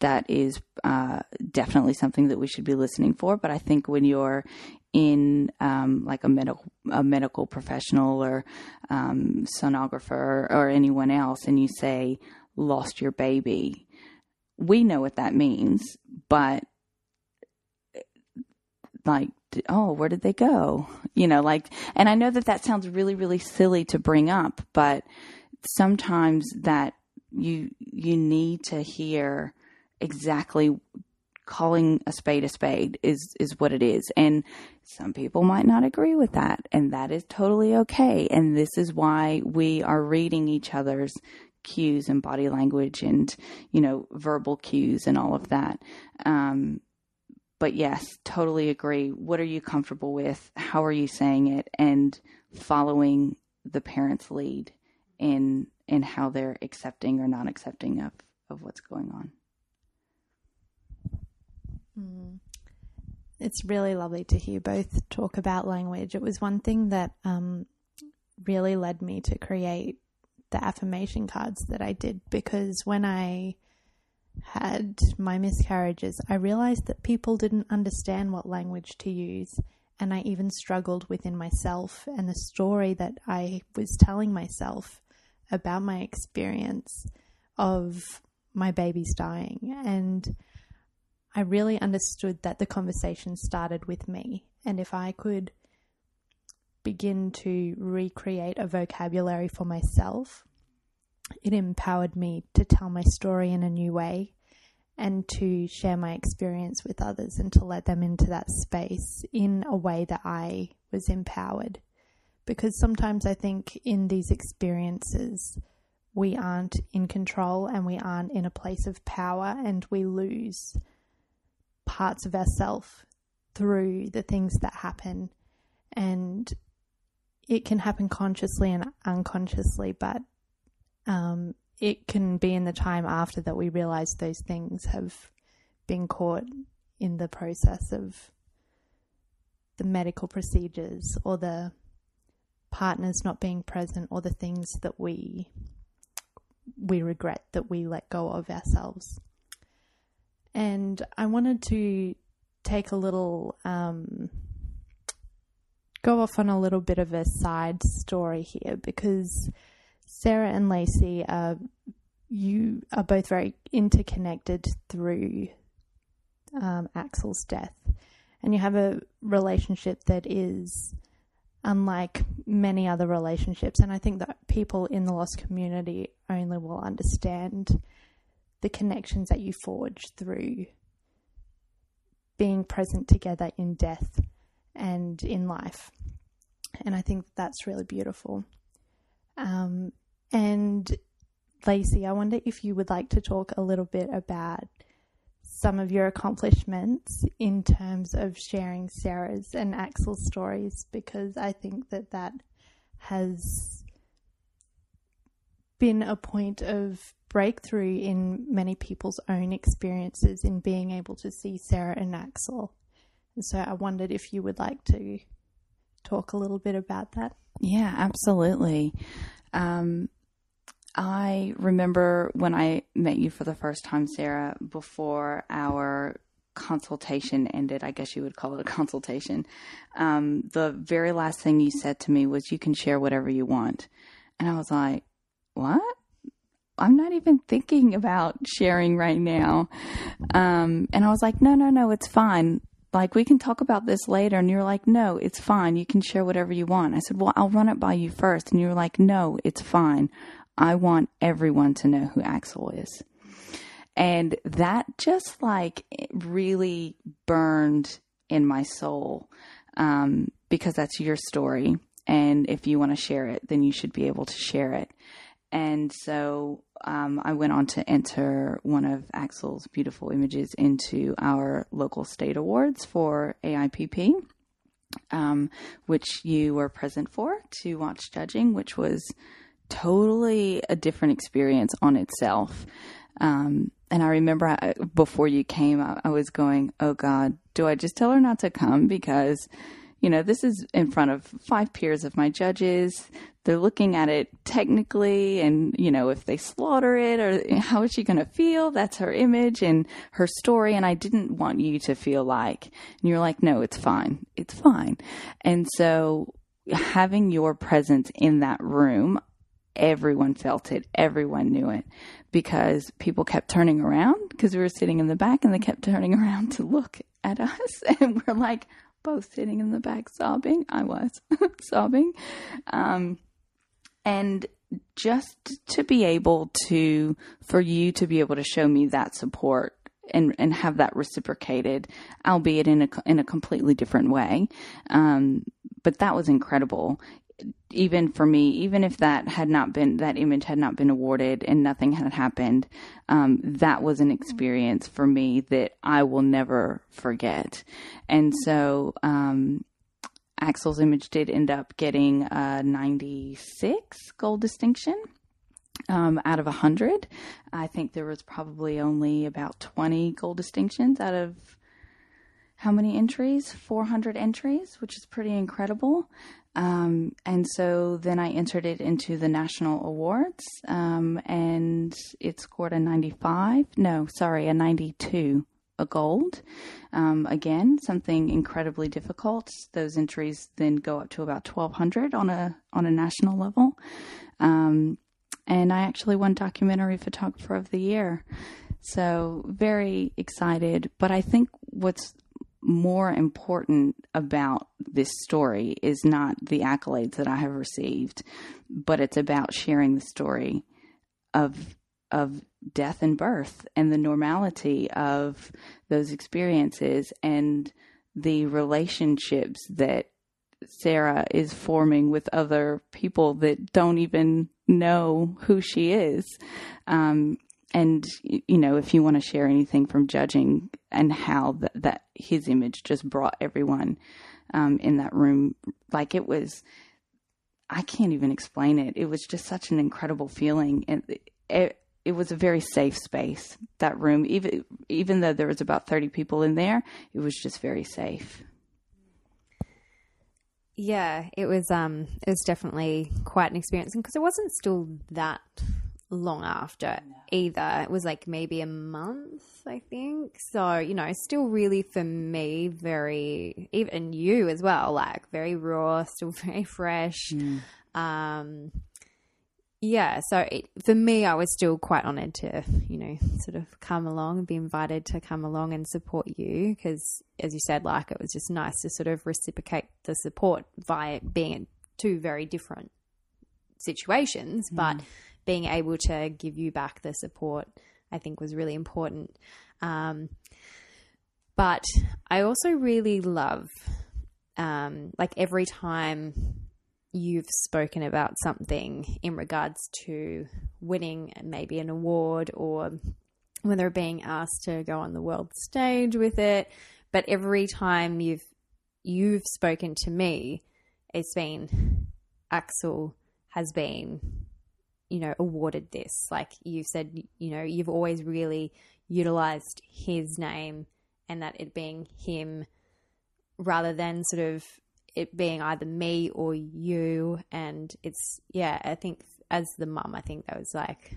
Speaker 3: that is uh, definitely something that we should be listening for. But I think when you're in um, like a medical a medical professional or um, sonographer or anyone else, and you say lost your baby, we know what that means, but like, oh, where did they go? You know, like, and I know that that sounds really, really silly to bring up, but sometimes that you, you need to hear exactly calling a spade a spade is, is what it is. And some people might not agree with that, and that is totally okay. And this is why we are reading each other's cues and body language and you know verbal cues and all of that. Um, but yes totally agree. What are you comfortable with? How are you saying it? And following the parents lead in in how they're accepting or not accepting of of what's going on
Speaker 1: mm. it's really lovely to hear both talk about language it was one thing that um, really led me to create the affirmation cards that I did because when I had my miscarriages, I realized that people didn't understand what language to use. And I even struggled within myself and the story that I was telling myself about my experience of my baby's dying. And I really understood that the conversation started with me. And if I could begin to recreate a vocabulary for myself, it empowered me to tell my story in a new way and to share my experience with others and to let them into that space in a way that I was empowered. Because sometimes I think in these experiences, we aren't in control and we aren't in a place of power and we lose parts of ourself through the things that happen. And it can happen consciously and unconsciously, but um, it can be in the time after that we realize those things have been caught in the process of the medical procedures or the partners not being present or the things that we we regret that we let go of ourselves. And I wanted to take a little um, go off on a little bit of a side story here because Sarah and Lacey are you are both very interconnected through um, Axel's death, and you have a relationship that is unlike many other relationships. And I think that people in the lost community only will understand the connections that you forge through being present together in death and in life. And I think that's really beautiful. Um, and Lacey, I wonder if you would like to talk a little bit about some of your accomplishments in terms of sharing Sarah's and Axel's stories, because I think that that has been a point of breakthrough in many people's own experiences in being able to see Sarah and Axel. And so I wondered if you would like to talk a little bit about that.
Speaker 3: Yeah, absolutely. Um, I remember when I met you for the first time, Sarah, before our consultation ended, I guess you would call it a consultation, um, the very last thing you said to me was, You can share whatever you want. And I was like, What? I'm not even thinking about sharing right now. Um, and I was like, No, no, no, it's fine. Like, we can talk about this later. And you're like, No, it's fine. You can share whatever you want. I said, Well, I'll run it by you first. And you're like, No, it's fine. I want everyone to know who Axel is. And that just like really burned in my soul um, because that's your story. And if you want to share it, then you should be able to share it. And so um, I went on to enter one of Axel's beautiful images into our local state awards for AIPP, um, which you were present for to watch judging, which was totally a different experience on itself. Um, and I remember I, before you came, I, I, was going, "Oh God, do I just tell her not to come?" Because, you know, this is in front of five peers of my judges. They're looking at it technically, and you know, if they slaughter it, or how is she going to feel? That's her image and her story. And I didn't want you to feel like, and you're like, "No, it's fine, it's fine." And so, having your presence in that room, everyone felt it, everyone knew it because people kept turning around because we were sitting in the back and they kept turning <laughs> around to look at us <laughs> and we're like both sitting in the back sobbing. I was <laughs> sobbing. Um, and just to be able to, for you to be able to show me that support and, and have that reciprocated, albeit in a, in a completely different way. Um, but that was incredible even for me, even if that had not been that image had not been awarded and nothing had happened, um, that was an experience for me that I will never forget. And so, um, Axel's image did end up getting a 96 gold distinction. Um, out of 100. I think there was probably only about 20 gold distinctions out of how many entries? 400 entries, which is pretty incredible. Um, and so then I entered it into the national awards, um, and it scored a 95. No, sorry, a 92, a gold. Um, again, something incredibly difficult. Those entries then go up to about 1,200 on a on a national level. Um, and I actually won documentary photographer of the year. So very excited. But I think what's more important about this story is not the accolades that I have received, but it's about sharing the story of of death and birth and the normality of those experiences and the relationships that Sarah is forming with other people that don't even know who she is. Um, and you know if you want to share anything from judging and how that, that his image just brought everyone um, in that room like it was i can't even explain it. It was just such an incredible feeling. And it, it was a very safe space that room. Even even though there was about 30 people in there it was just very safe.
Speaker 2: Yeah it was um it was definitely quite an experience. Because it wasn't still that long after no. either. It was like maybe a month, I think. So, you know, still really for me, very, even you as well, like very raw, still <laughs> very fresh. Mm. Um, yeah, so it, for me, I was still quite honored to, you know, sort of come along and be invited to come along and support you because, as you said, like it was just nice to sort of reciprocate the support via being in two very different situations, mm. but being able to give you back the support, I think was really important. Um, but I also really love, um, like every time you've spoken about something in regards to winning maybe an award or whether being asked to go on the world stage with it, but every time you've you've spoken to me, it's been Axel has been you know, awarded this. Like you said, you know, you've always really utilized his name and that it being him rather than sort of it being either me or you. And it's, yeah, I think as the mum, I think that was like,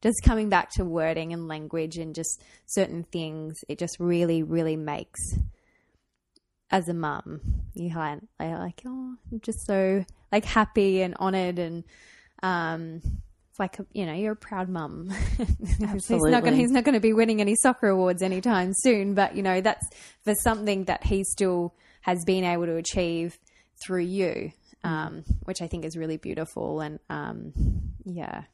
Speaker 2: just coming back to wording and language and just certain things, it just really, really makes as a mum, you like, like, oh, I'm just so like happy and honored and um it's like you know you're a proud mum. <laughs> he's not going he's not going to be winning any soccer awards anytime soon, but you know that's for something that he still has been able to achieve through you, um, which I think is really beautiful and um, yeah.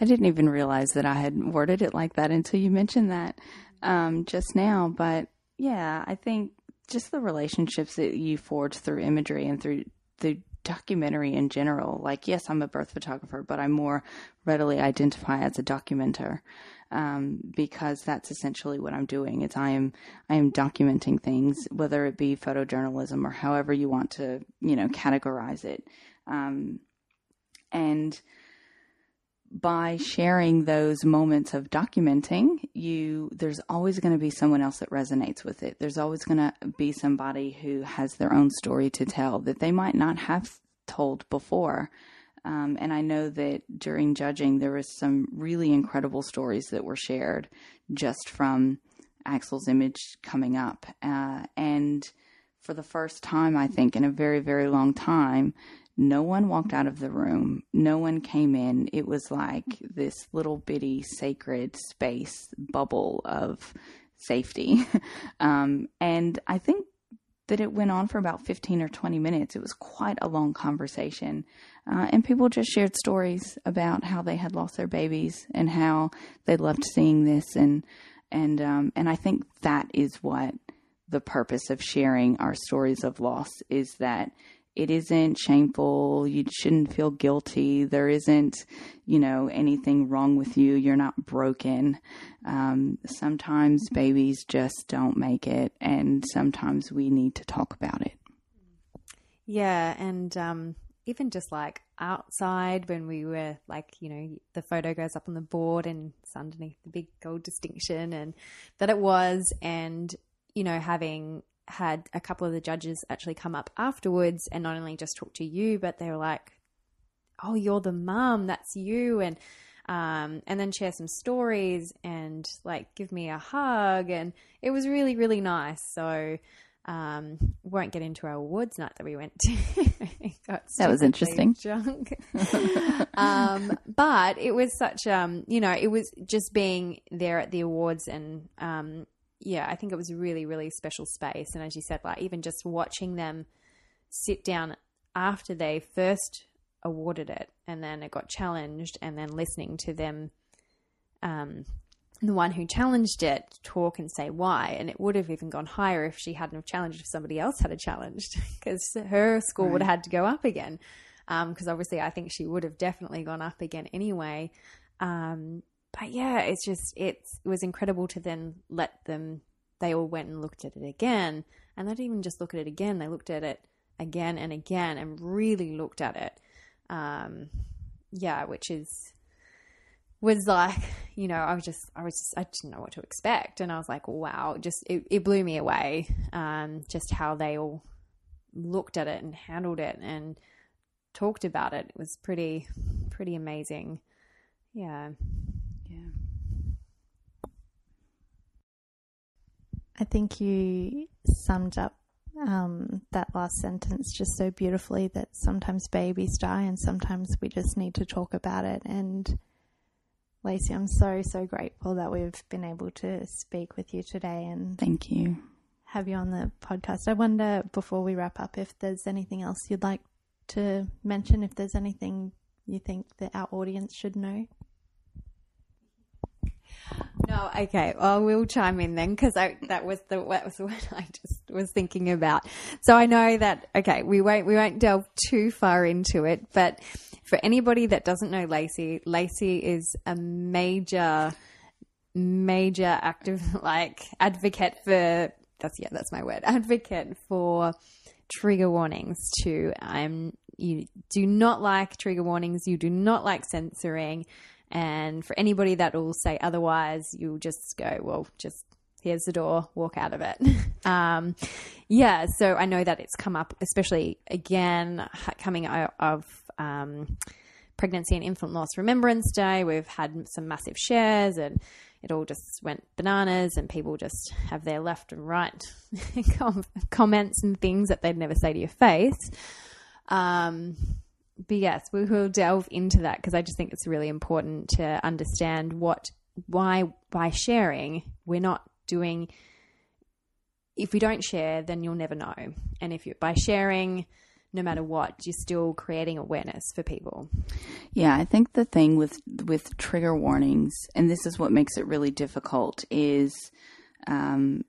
Speaker 3: I didn't even realize that I had worded it like that until you mentioned that um, just now. But yeah, I think just the relationships that you forge through imagery and through the documentary in general. Like, yes, I'm a birth photographer, but I more readily identify as a documenter um, because that's essentially what I'm doing. It's I am I am documenting things, whether it be photojournalism or however you want to you know categorize it, um, and by sharing those moments of documenting you there's always going to be someone else that resonates with it. There's always going to be somebody who has their own story to tell that they might not have told before. Um, and i know that during judging there was some really incredible stories that were shared just from axel's image coming up. Uh, and for the first time i think in a very very long time no one walked out of the room. No one came in. It was like this little bitty sacred space bubble of safety. <laughs> um, and I think that it went on for about 15 or 20 minutes. It was quite a long conversation. Uh, and people just shared stories about how they had lost their babies and how they loved seeing this. And, and, um, and I think that is what the purpose of sharing our stories of loss is that it isn't shameful. You shouldn't feel guilty. There isn't, you know, anything wrong with you. You're not broken. Um, sometimes babies just don't make it, and sometimes we need to talk about it.
Speaker 2: Yeah, and um, even just like outside when we were like, you know, the photo goes up on the board and it's underneath the big gold distinction, and that it was, and you know, having had a couple of the judges actually come up afterwards and not only just talk to you, but they were like, "Oh, you're the mum. That's you," and um, and then share some stories and like give me a hug, and it was really really nice. So. Um, won't get into our awards night that we went to. <laughs>
Speaker 3: that was interesting. <laughs>
Speaker 2: um, but it was such, um, you know, it was just being there at the awards and um, yeah, I think it was a really, really special space. And as you said, like even just watching them sit down after they first awarded it and then it got challenged and then listening to them um, the one who challenged it talk and say why and it would have even gone higher if she hadn't have challenged if somebody else had a challenged because <laughs> her score right. would have had to go up again because um, obviously i think she would have definitely gone up again anyway um, but yeah, it's just it's, it was incredible to then let them. They all went and looked at it again, and they didn't even just look at it again. They looked at it again and again, and really looked at it. Um, yeah, which is was like you know I was just I was just I didn't know what to expect, and I was like, wow, just it, it blew me away. Um, just how they all looked at it and handled it and talked about it. It was pretty pretty amazing. Yeah.
Speaker 1: I think you summed up um, that last sentence just so beautifully that sometimes babies die and sometimes we just need to talk about it. And Lacey, I'm so, so grateful that we've been able to speak with you today and
Speaker 3: thank you.
Speaker 1: Have you on the podcast. I wonder before we wrap up if there's anything else you'd like to mention, if there's anything you think that our audience should know.
Speaker 2: No, okay. Well, we'll chime in then because that was the that was <laughs> what I just was thinking about. So I know that okay, we won't we won't delve too far into it, but for anybody that doesn't know Lacey, Lacey is a major major active <laughs> like advocate for that's yeah that's my word advocate for trigger warnings to um you do not like trigger warnings you do not like censoring and for anybody that will say otherwise, you'll just go, well, just here's the door, walk out of it. <laughs> um, yeah, so I know that it's come up, especially again, coming out of um, Pregnancy and Infant Loss Remembrance Day. We've had some massive shares and it all just went bananas and people just have their left and right <laughs> comments and things that they'd never say to your face. Um, but yes, we will delve into that because I just think it's really important to understand what, why, by sharing, we're not doing, if we don't share, then you'll never know. And if you, by sharing, no matter what, you're still creating awareness for people.
Speaker 3: Yeah, I think the thing with with trigger warnings, and this is what makes it really difficult, is um,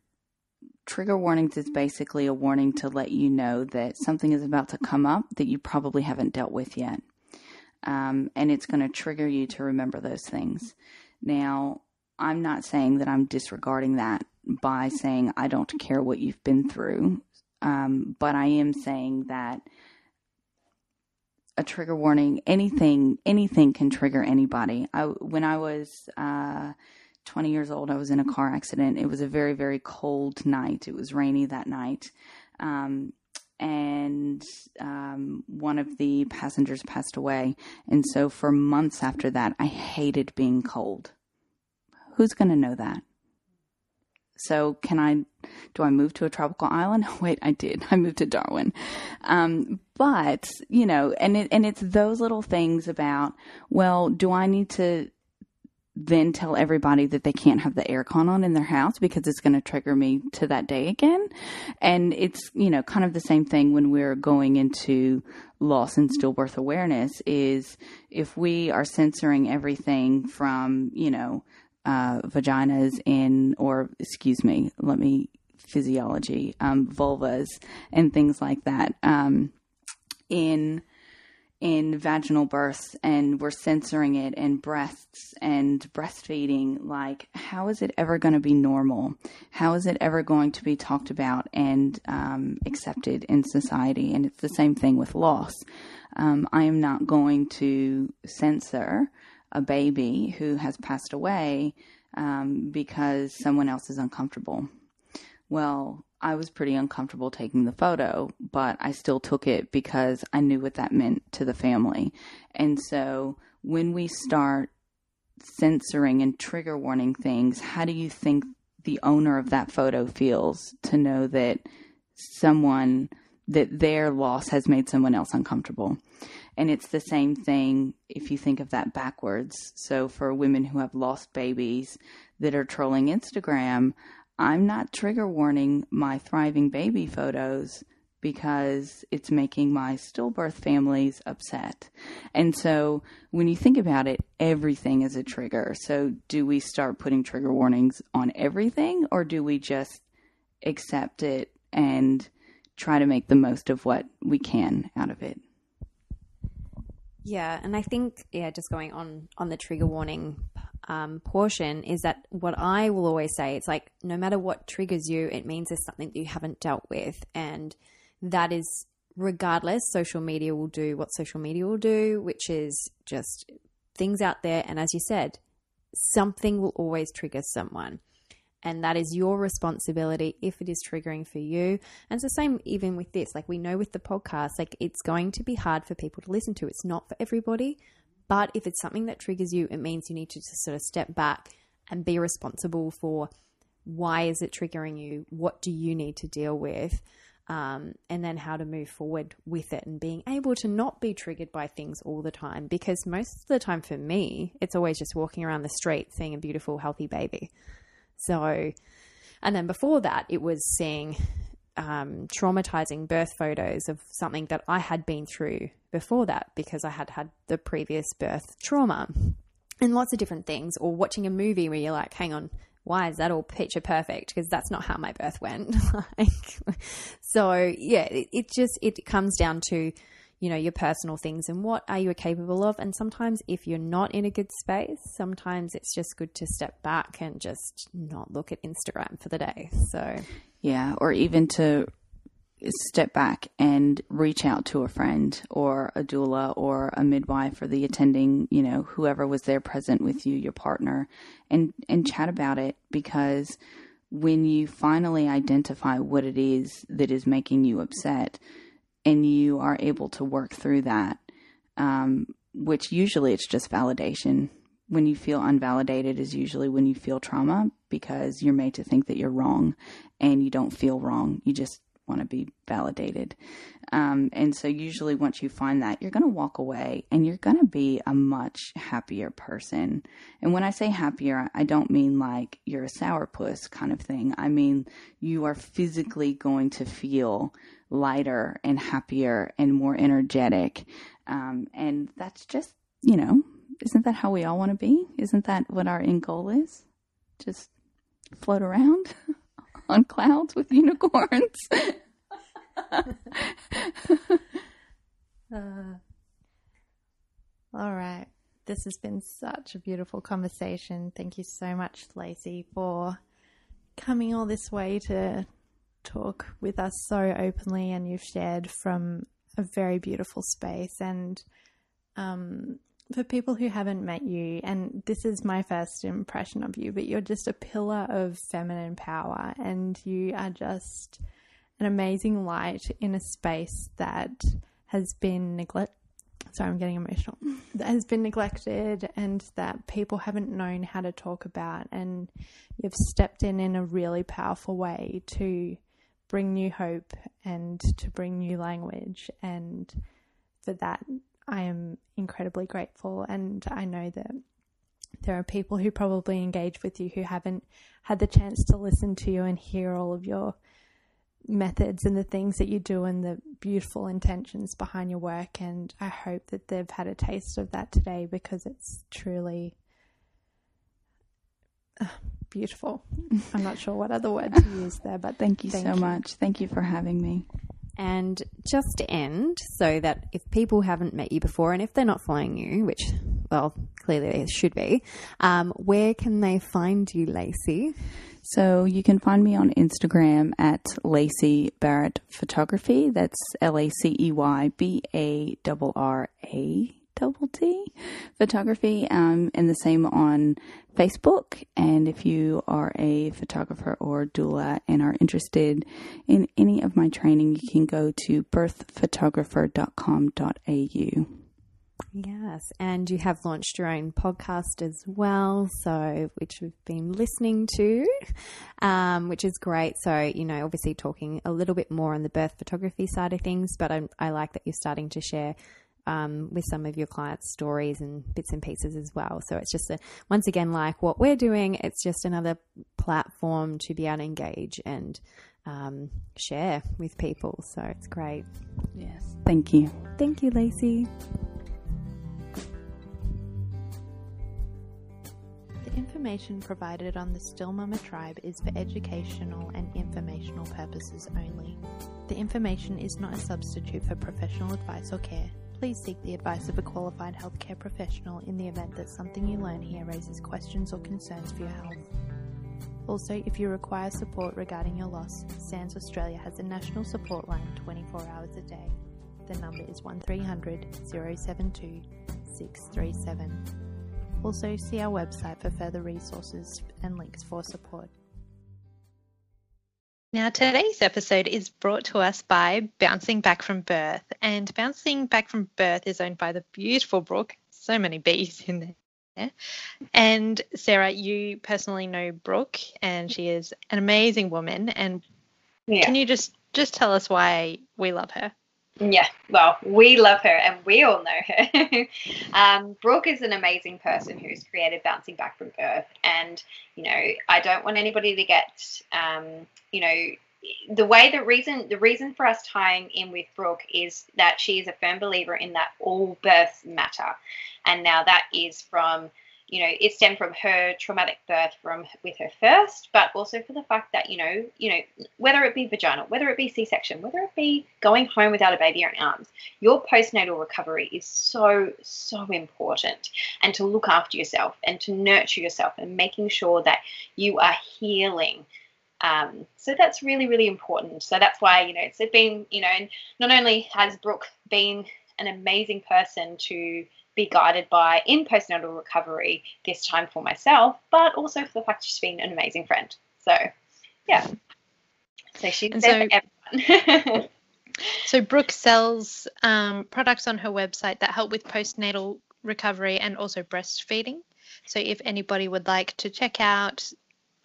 Speaker 3: trigger warnings is basically a warning to let you know that something is about to come up that you probably haven't dealt with yet. Um, and it's going to trigger you to remember those things. Now, I'm not saying that I'm disregarding that by saying I don't care what you've been through, um, but I am saying that a trigger warning, anything, anything can trigger anybody. I, when I was uh, 20 years old, I was in a car accident. It was a very, very cold night. It was rainy that night. Um, and um, one of the passengers passed away. And so for months after that, I hated being cold. Who's going to know that? So can I, do I move to a tropical island? <laughs> Wait, I did. I moved to Darwin. Um, but, you know, and it, and it's those little things about, well, do I need to then tell everybody that they can't have the aircon on in their house because it's going to trigger me to that day again. And it's, you know, kind of the same thing when we're going into loss and stillbirth awareness is if we are censoring everything from, you know, uh, vaginas in, or excuse me, let me physiology, um, vulvas and things like that. Um, in in vaginal births and we're censoring it and breasts and breastfeeding like how is it ever going to be normal? How is it ever going to be talked about and um, accepted in society? And it's the same thing with loss. Um, i am not going to censor a baby who has passed away um, because someone else is uncomfortable. Well, I was pretty uncomfortable taking the photo, but I still took it because I knew what that meant to the family. And so when we start censoring and trigger warning things, how do you think the owner of that photo feels to know that someone that their loss has made someone else uncomfortable? And it's the same thing if you think of that backwards. So for women who have lost babies that are trolling Instagram, I'm not trigger warning my thriving baby photos because it's making my stillbirth families upset. And so when you think about it, everything is a trigger. So do we start putting trigger warnings on everything or do we just accept it and try to make the most of what we can out of it?
Speaker 2: Yeah, and I think yeah, just going on on the trigger warning um, portion is that what I will always say it's like no matter what triggers you, it means there's something that you haven't dealt with, and that is regardless. Social media will do what social media will do, which is just things out there, and as you said, something will always trigger someone. And that is your responsibility if it is triggering for you. And it's the same even with this. Like we know with the podcast, like it's going to be hard for people to listen to. It's not for everybody. But if it's something that triggers you, it means you need to just sort of step back and be responsible for why is it triggering you? What do you need to deal with? Um, and then how to move forward with it and being able to not be triggered by things all the time. Because most of the time for me, it's always just walking around the street seeing a beautiful, healthy baby. So, and then before that, it was seeing um, traumatizing birth photos of something that I had been through before that because I had had the previous birth trauma and lots of different things, or watching a movie where you're like, hang on, why is that all picture perfect? Because that's not how my birth went. <laughs> like, so yeah, it, it just it comes down to you know, your personal things and what are you capable of. And sometimes if you're not in a good space, sometimes it's just good to step back and just not look at Instagram for the day. So,
Speaker 3: yeah, or even to step back and reach out to a friend or a doula or a midwife or the attending, you know, whoever was there present with you, your partner, and and chat about it because when you finally identify what it is that is making you upset, and you are able to work through that, um, which usually it's just validation. When you feel unvalidated is usually when you feel trauma because you're made to think that you're wrong and you don't feel wrong. You just want to be validated. Um, and so, usually, once you find that, you're going to walk away and you're going to be a much happier person. And when I say happier, I don't mean like you're a sourpuss kind of thing. I mean, you are physically going to feel lighter and happier and more energetic. Um, and that's just, you know, isn't that how we all want to be? Isn't that what our end goal is? Just float around <laughs> on clouds with unicorns. <laughs>
Speaker 1: uh, all right. This has been such a beautiful conversation. Thank you so much, Lacey, for coming all this way to talk with us so openly. And you've shared from a very beautiful space. And um, for people who haven't met you, and this is my first impression of you, but you're just a pillar of feminine power, and you are just an amazing light in a space that has been neglected. Sorry, I'm getting emotional. <laughs> That has been neglected and that people haven't known how to talk about. And you've stepped in in a really powerful way to bring new hope and to bring new language. And for that, I am incredibly grateful. And I know that there are people who probably engage with you who haven't had the chance to listen to you and hear all of your methods and the things that you do and the beautiful intentions behind your work. And I hope that they've had a taste of that today because it's truly uh, beautiful. I'm not sure what other word to use there, but
Speaker 3: thank you thank so you. much. Thank you for having me.
Speaker 2: And just to end, so that if people haven't met you before and if they're not following you, which, well, clearly they should be, um, where can they find you, Lacey?
Speaker 3: So you can find me on Instagram at Lacey Barratt Photography. That's L A C E Y B A R R A double T photography, um, and the same on Facebook. And if you are a photographer or doula and are interested in any of my training, you can go to birthphotographer.com.au.
Speaker 2: Yes, and you have launched your own podcast as well, so which we've been listening to, um, which is great. So you know, obviously talking a little bit more on the birth photography side of things, but I, I like that you're starting to share um, with some of your clients' stories and bits and pieces as well. So it's just a, once again, like what we're doing, it's just another platform to be able to engage and um, share with people. So it's great.
Speaker 3: Yes. Thank you.
Speaker 2: Thank you, Lacey.
Speaker 1: The information provided on the Still Mama Tribe is for educational and informational purposes only. The information is not a substitute for professional advice or care please seek the advice of a qualified healthcare professional in the event that something you learn here raises questions or concerns for your health. Also, if you require support regarding your loss, SANDS Australia has a national support line 24 hours a day. The number is 1300 072 637. Also, see our website for further resources and links for support.
Speaker 4: Now, today's episode is brought to us by Bouncing Back from Birth. And Bouncing Back from Birth is owned by the beautiful Brooke. So many bees in there. And Sarah, you personally know Brooke, and she is an amazing woman. And yeah. can you just just tell us why we love her?
Speaker 5: Yeah, well, we love her and we all know her. <laughs> um, Brooke is an amazing person who's created Bouncing Back from Birth. And, you know, I don't want anybody to get, um, you know, the way the reason the reason for us tying in with Brooke is that she is a firm believer in that all births matter. And now that is from you know it stemmed from her traumatic birth from with her first but also for the fact that you know you know whether it be vaginal whether it be c-section whether it be going home without a baby in arms your postnatal recovery is so so important. And to look after yourself and to nurture yourself and making sure that you are healing. Um, so that's really really important. So that's why you know it's been you know and not only has brooke been an amazing person to be guided by in postnatal recovery this time for myself, but also for the fact she's been an amazing friend. So, yeah. So she's and there so, for everyone. <laughs>
Speaker 1: So Brooke sells um, products on her website that help with postnatal recovery and also breastfeeding. So if anybody would like to check out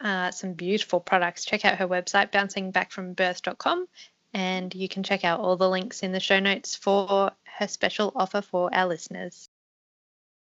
Speaker 1: uh, some beautiful products, check out her website, bouncingbackfrombirth.com, and you can check out all the links in the show notes for her special offer for our listeners.